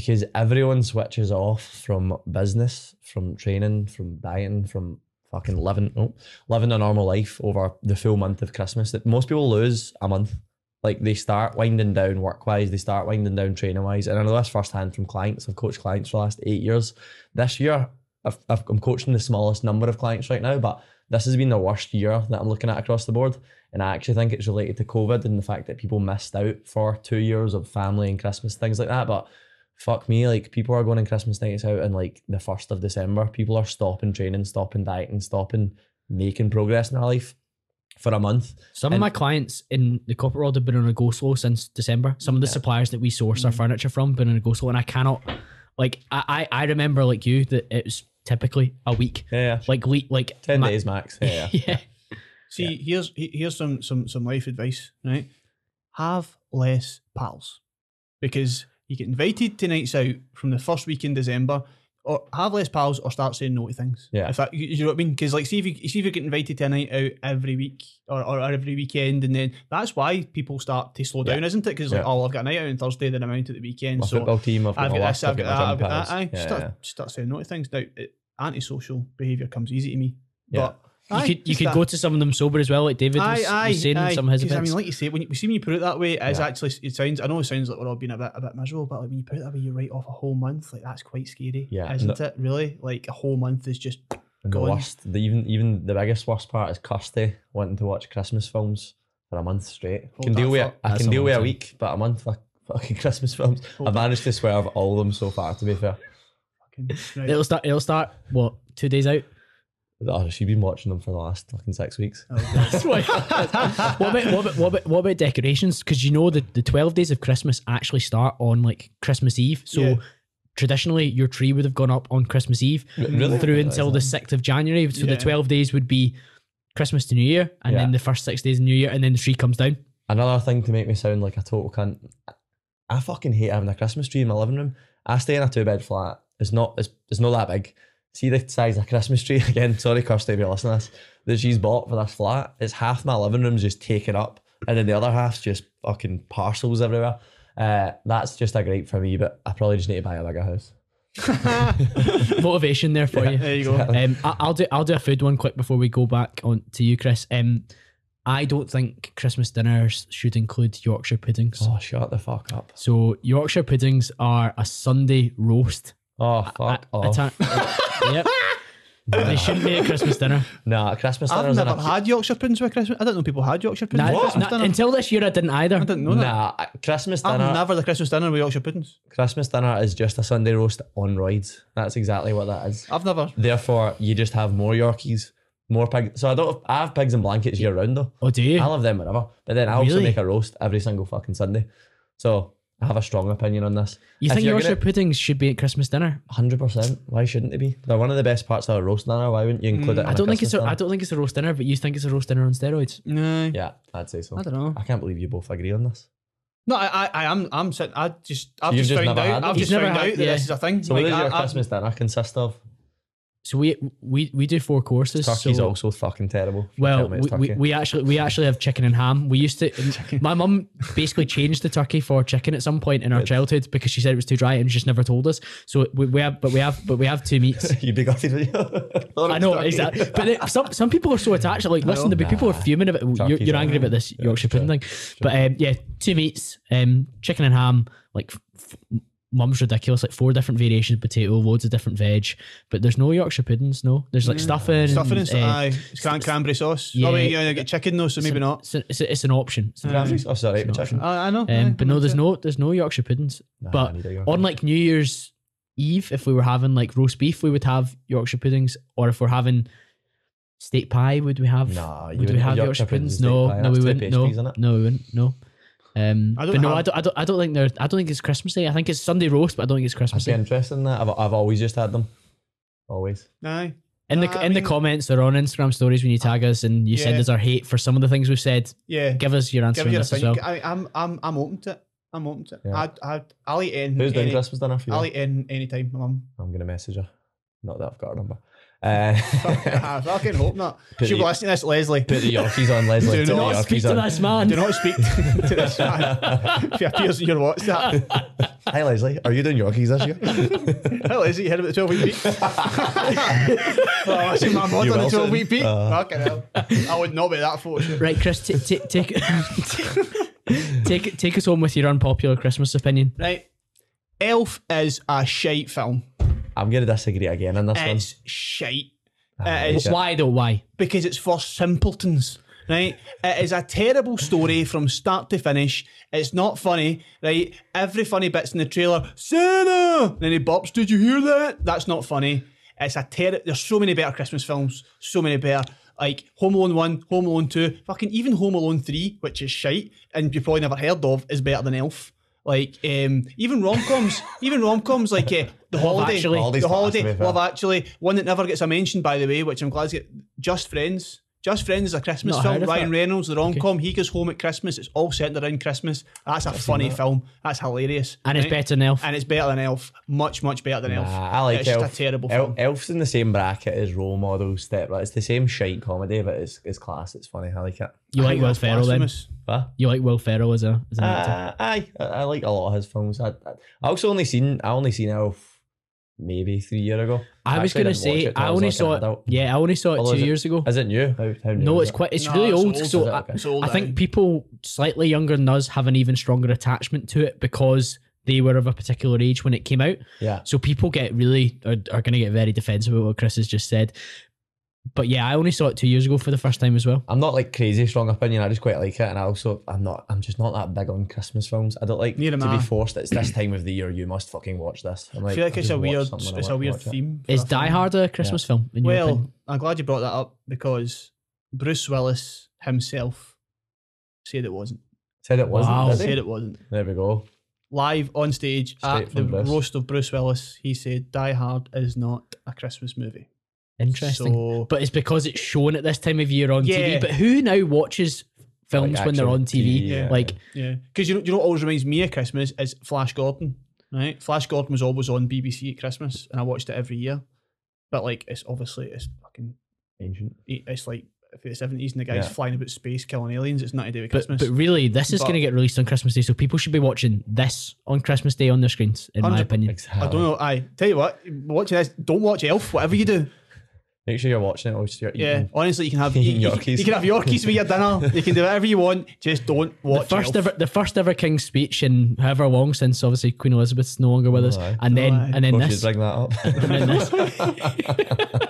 Because everyone switches off from business, from training, from dieting, from fucking living, oh, living a normal life over the full month of Christmas. That most people lose a month. Like they start winding down work wise, they start winding down training wise, and I know this firsthand from clients. I've coached clients for the last eight years. This year, I've, I've, I'm coaching the smallest number of clients right now, but this has been the worst year that I'm looking at across the board. And I actually think it's related to COVID and the fact that people missed out for two years of family and Christmas, things like that. But fuck me, like people are going on Christmas nights out and like the first of December, people are stopping training, stopping dieting, stopping making progress in their life for a month.
Some
And-
of my clients in the corporate world have been on a go slow since December. Some of the
Yeah.
suppliers that we source our
Mm.
furniture from been on a go slow, and I cannot. Like I, I, I remember like you that it was typically a week.
Yeah, yeah.
Like le- like
ten
my-
days max. Yeah, yeah.
yeah.
See, here's here's some some some life advice, right? Have less pals, because you get invited to nights out from the first week in December, or have less pals, or start saying no to things.
Yeah.
if that you, you know what I mean? Because like, see if you see if you get invited to a night out every week or, or every weekend, and then that's why people start to slow
Yeah.
down, isn't it? Because like, oh, I've got a night out on Thursday, then I'm out at the weekend,
My
so
football team, I've got
I've got this, I've got that, I've got that. Aye,
Yeah,
start,
yeah.
start saying no to things. Now, it, antisocial behaviour comes easy to me.
Yeah.
But
You
aye,
could you could
that-
go to some of them sober as well, like David was,
Aye, aye,
was saying in
aye.
some of his
'Cause, I mean, like you say, when you, when see when you put it that way, it's
Yeah.
actually it sounds. I know it sounds like we're all being a bit a bit miserable, but like when you put it that way, you write off a whole month. Like that's quite scary,
Yeah,
isn't
no-
it? Really, like a whole month is just
And the worst, the even even the biggest worst part is Kirsty wanting to watch Christmas films for a month straight.
Hold
can deal with
thought.
I can deal with a week, but a month for fucking Christmas films.
Hold
I've managed to swerve all of them so far. To be fair,
right.
It'll start. It'll start. What two days out?
Oh, she's been watching them for the last fucking six weeks.
Oh, God.
what about what about what about, what about decorations? Because you know the the twelve days of Christmas actually start on like Christmas Eve. So
Yeah.
traditionally, your tree would have gone up on Christmas Eve
Really?
through
Yeah,
until the sixth of January. So
Yeah.
the twelve days would be Christmas to New Year, and
Yeah.
then the first six days of New Year, and then the tree comes down.
Another thing to make me sound like a total cunt. I fucking hate having a Christmas tree in my living room. I stay in a two bed flat. It's not it's, it's not that big. See the size of Christmas tree again. Sorry, Kirsty, if you're listening to this. That she's bought for this flat. It's half my living room's just taken up, and then the other half's just fucking parcels everywhere. Uh, that's just a great for me, but I probably just need to buy a bigger house.
Motivation there for you.
there you go.
Um, I, I'll do I'll do a food one quick before we go back on to you, Chris. Um, I don't think Christmas dinners should include Yorkshire puddings.
Oh, shut the fuck up.
So Yorkshire puddings are a Sunday roast.
Oh, fuck
A- a
off.
ta- yep. They shouldn't be a Christmas dinner.
nah, Christmas dinner. I've
never
a-
had Yorkshire puddings with Christmas. I didn't know people had Yorkshire puddings
Nah,
with Christmas
nah,
dinner.
until this year, I didn't either.
I didn't know that.
Nah, Christmas dinner.
I've never the Christmas dinner with Yorkshire puddings.
Christmas dinner is just a Sunday roast on roids. That's exactly what that is.
I've never.
Therefore, you just have more Yorkies, more pig. So I don't. I have pigs and blankets year round though.
Oh, do you?
I love them whenever. But then I also
Really?
make a roast every single fucking Sunday. So I have a strong opinion on this.
You
If
think Yorkshire
gonna-
puddings should be at Christmas dinner?
Hundred percent. Why shouldn't they be? They're one of the best parts of a roast dinner. Why wouldn't you include it? In
Mm, I
a
don't think it's
Christmas
a, I
dinner?
don't think it's a roast dinner, but you think it's a roast dinner on steroids.
No,
Yeah, I'd say so.
I don't know.
I can't believe you both agree on this.
No, I, I, I am, I'm sitting. I just, I've
you've
just,
just
found
never
out.
had
I've just found
never
out
had-
that
yeah.
this is a thing.
So
Like,
what does
I-
your
I-
Christmas dinner consist of?
So we we we do four courses.
Turkey's
so,
also fucking terrible.
Well,
tell me it's
we, we, we actually we actually have chicken and ham. We used to. My mum basically changed the turkey for chicken at some point in our
Good.
childhood because she said it was too dry and she just never told us. So we, we have, but we have, but we have two meats.
You'd be gutted with.
I know exactly, but it- some some people are so attached. Like, listen,
know.
the people are fuming about. You're, you're angry about this
Yeah,
Yorkshire
true.
pudding thing, but um, yeah, two meats, um, chicken and ham. Like, f- mum's ridiculous. Like four different variations of potato, loads of different veg, but there's no Yorkshire puddings. No, there's like stuffing,
Stuffing and stuff.
uh,
aye, it's cran- cranberry sauce.
yeah.
oh, wait, you get chicken though, so maybe not.
It's, a- it's, a- it's an option. It's an
Cranberries? Oh, sorry,
It's an
chicken.
I, I know.
Um,
aye,
but no, there's
that's it.
no there's no Yorkshire puddings.
Nah,
but
need a Yorkshire.
on like New Year's Eve, if we were having like roast beef, we would have Yorkshire puddings. Or if we're having steak pie, would we have?
Nah, you
would we
wouldn't
have
have
Yorkshire,
Yorkshire
puddings?
puddings and
No,
steak pie.
no, we wouldn't. No, no, we wouldn't. No. Um,
I don't
but no,
have-
I don't, I don't. I don't think they're. I don't think it's Christmas Day. I think it's Sunday roast, but I don't think it's Christmas
I'd be
Day.
interested in that. I've, I've always just had them. Always.
Aye.
In the
Uh, I
in the comments or on Instagram stories when you tag us and you send us our hate for some of the things we've said,
Yeah.
give us your answer
Give
on
you a
this as well.
I, I'm, I'm, I'm open to it. I'm open to it.
Yeah.
I'd, I'd, I'll eat in.
Who's doing Christmas dinner for you?
I'll eat in anytime, my mum.
I'm gonna message her. Not that I've got her number. Uh,
I fucking hope not.
Put
She'll be
the-
listening to this, Leslie.
put the Yorkies on, Leslie.
Do
Put the
not
Not speak to
on.
this man.
Do not speak to this man. if he appears in your WhatsApp.
Hi, Leslie. Are you doing Yorkies this year?
Hell, is he heard about the 12 week peak? oh, I see my mod
You
on the 12 week peak.
Uh.
Fucking hell. I would not be that fortunate.
Right, Chris, t- t- take take take us home with your unpopular Christmas opinion.
Right. Elf is a shite film.
I'm gonna disagree again on this
It's shite.
one.
it is-
Why though? Why?
because it's for simpletons, right? It is a terrible story from start to finish. It's not funny, right? Every funny bit's in the trailer. Santa! Then he bops, did you hear that? That's not funny. It's a ter- There's so many better Christmas films, so many better. Like Home Alone 1, Home Alone 2, fucking even Home Alone 3, which is shite, and you probably never heard of, is better than Elf. Like um, even rom coms, even rom coms like uh, the holiday,
Actually.
Holiday's
the
class,
holiday,
to.
Love Actually, one that never gets a mention by the way, which I'm glad to get. Just Friends, Just Friends is a Christmas
Not
film.
heard of
Ryan
that.
Reynolds, the rom com, he goes home at Christmas. It's all centered around Christmas. That's a funny film. That's hilarious,
And it's
right?
better than Elf.
And it's better than Elf. Much, much better than Elf.
Nah, I like
it's
Elf.
just a terrible
El-
film.
Elf's in the same bracket as role models. Step, like, it's the same shite comedy, but it's it's class. It's funny. I like it.
You
I
like
think
Will
that's
Ferrell then?
blasphemous.
What?
You like Will Ferrell as a as an actor?
Uh, aye, I, I like a lot of his films. I, I I also only seen I only seen Elf maybe three year ago.
I was gonna say I only
like
saw it. Yeah, I only saw it
Although
two
is it-
years ago.
Is it new? How, how new
No, it's
it?
quite. It's
No,
really
it's
old.
old,
so
it?
I,
Okay.
It's old,
I think
aye.
people slightly younger than us have an even stronger attachment to it because they were of a particular age when it came out.
Yeah.
So people get really are, are going to get very defensive about what Chris has just said. But yeah, I only saw it two years ago for the first time as well.
I'm not like crazy strong opinion. I just quite like it, and I also I'm not. I'm just not that big on Christmas films. I don't like
Neither
to be forced. It's this time of the year. You must fucking watch this. I'm
I feel like
I'll
it's a weird,
something when I
it's a weird theme. for
Is Die
film.
Hard a Christmas film? In
Well,
opinion?
I'm glad you brought that up because Bruce Willis himself said it wasn't.
Said it wasn't.
Wow.
Said it wasn't.
There we go.
Live on stage
Straight
at the
Bruce.
roast of Bruce Willis, he said Die Hard is not a Christmas movie.
Interesting.
So
but it's because it's shown at this time of year on
Yeah.
TV. But who now watches films
Like
when they're on TV?
TV, yeah.
Like
yeah, because you know, you know, what always reminds me of Christmas is Flash Gordon. Right, Flash Gordon was always on BBC at Christmas, and I watched it every year. But like, it's obviously it's fucking
Ancient.
it's like the seventies, and the guy's
Yeah.
flying about space killing aliens. It's nothing to do with Christmas.
but really, this is going to get released on Christmas Day, so people should be watching this on Christmas Day on their screens, in my opinion.
Exactly.
I don't know. I tell you what, watching this. Don't watch Elf. Whatever you do.
Make sure you're watching it. Or you're
Yeah, honestly, you can have you, you-
Yorkies.
you can have Yorkies with your dinner. You can do whatever you want. Just don't
The
watch
first
Elf.
ever, the first ever King's speech in however long since obviously Queen Elizabeth's no longer with us,
aye.
and then
aye.
and then
Of course
this,
bring that up.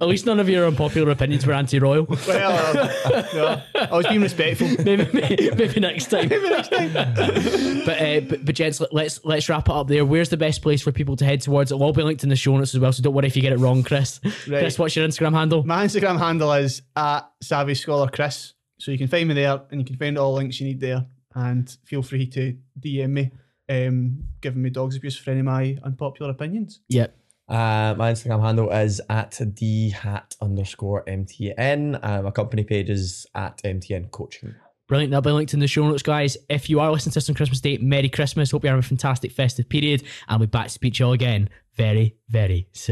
and then this. At least none of your unpopular opinions were anti-royal.
Well, uh, yeah, I was being respectful.
maybe, maybe, maybe next time. maybe next time. but, uh, but but gents, let- let's let's wrap it up there. Where's the best place for people to head towards? It'll all be linked in the show notes as well. So don't worry if you get it wrong, Chris.
Right.
Chris, what's your Instagram handle?
My Instagram handle is at Savvy Scholar Chris. So you can find me there and you can find all links you need there. and feel free to DM me, um, giving me dogs abuse for any of my unpopular opinions.
Yep.
Uh, my Instagram handle is at dhat underscore mtn. Uh, my company page is at mtn coaching.
Brilliant. That'll be linked in the show notes, guys. If you are listening to this on Christmas Day, Merry Christmas. Hope you're having a fantastic festive period. And we'll be back to speak to you all again very, very soon.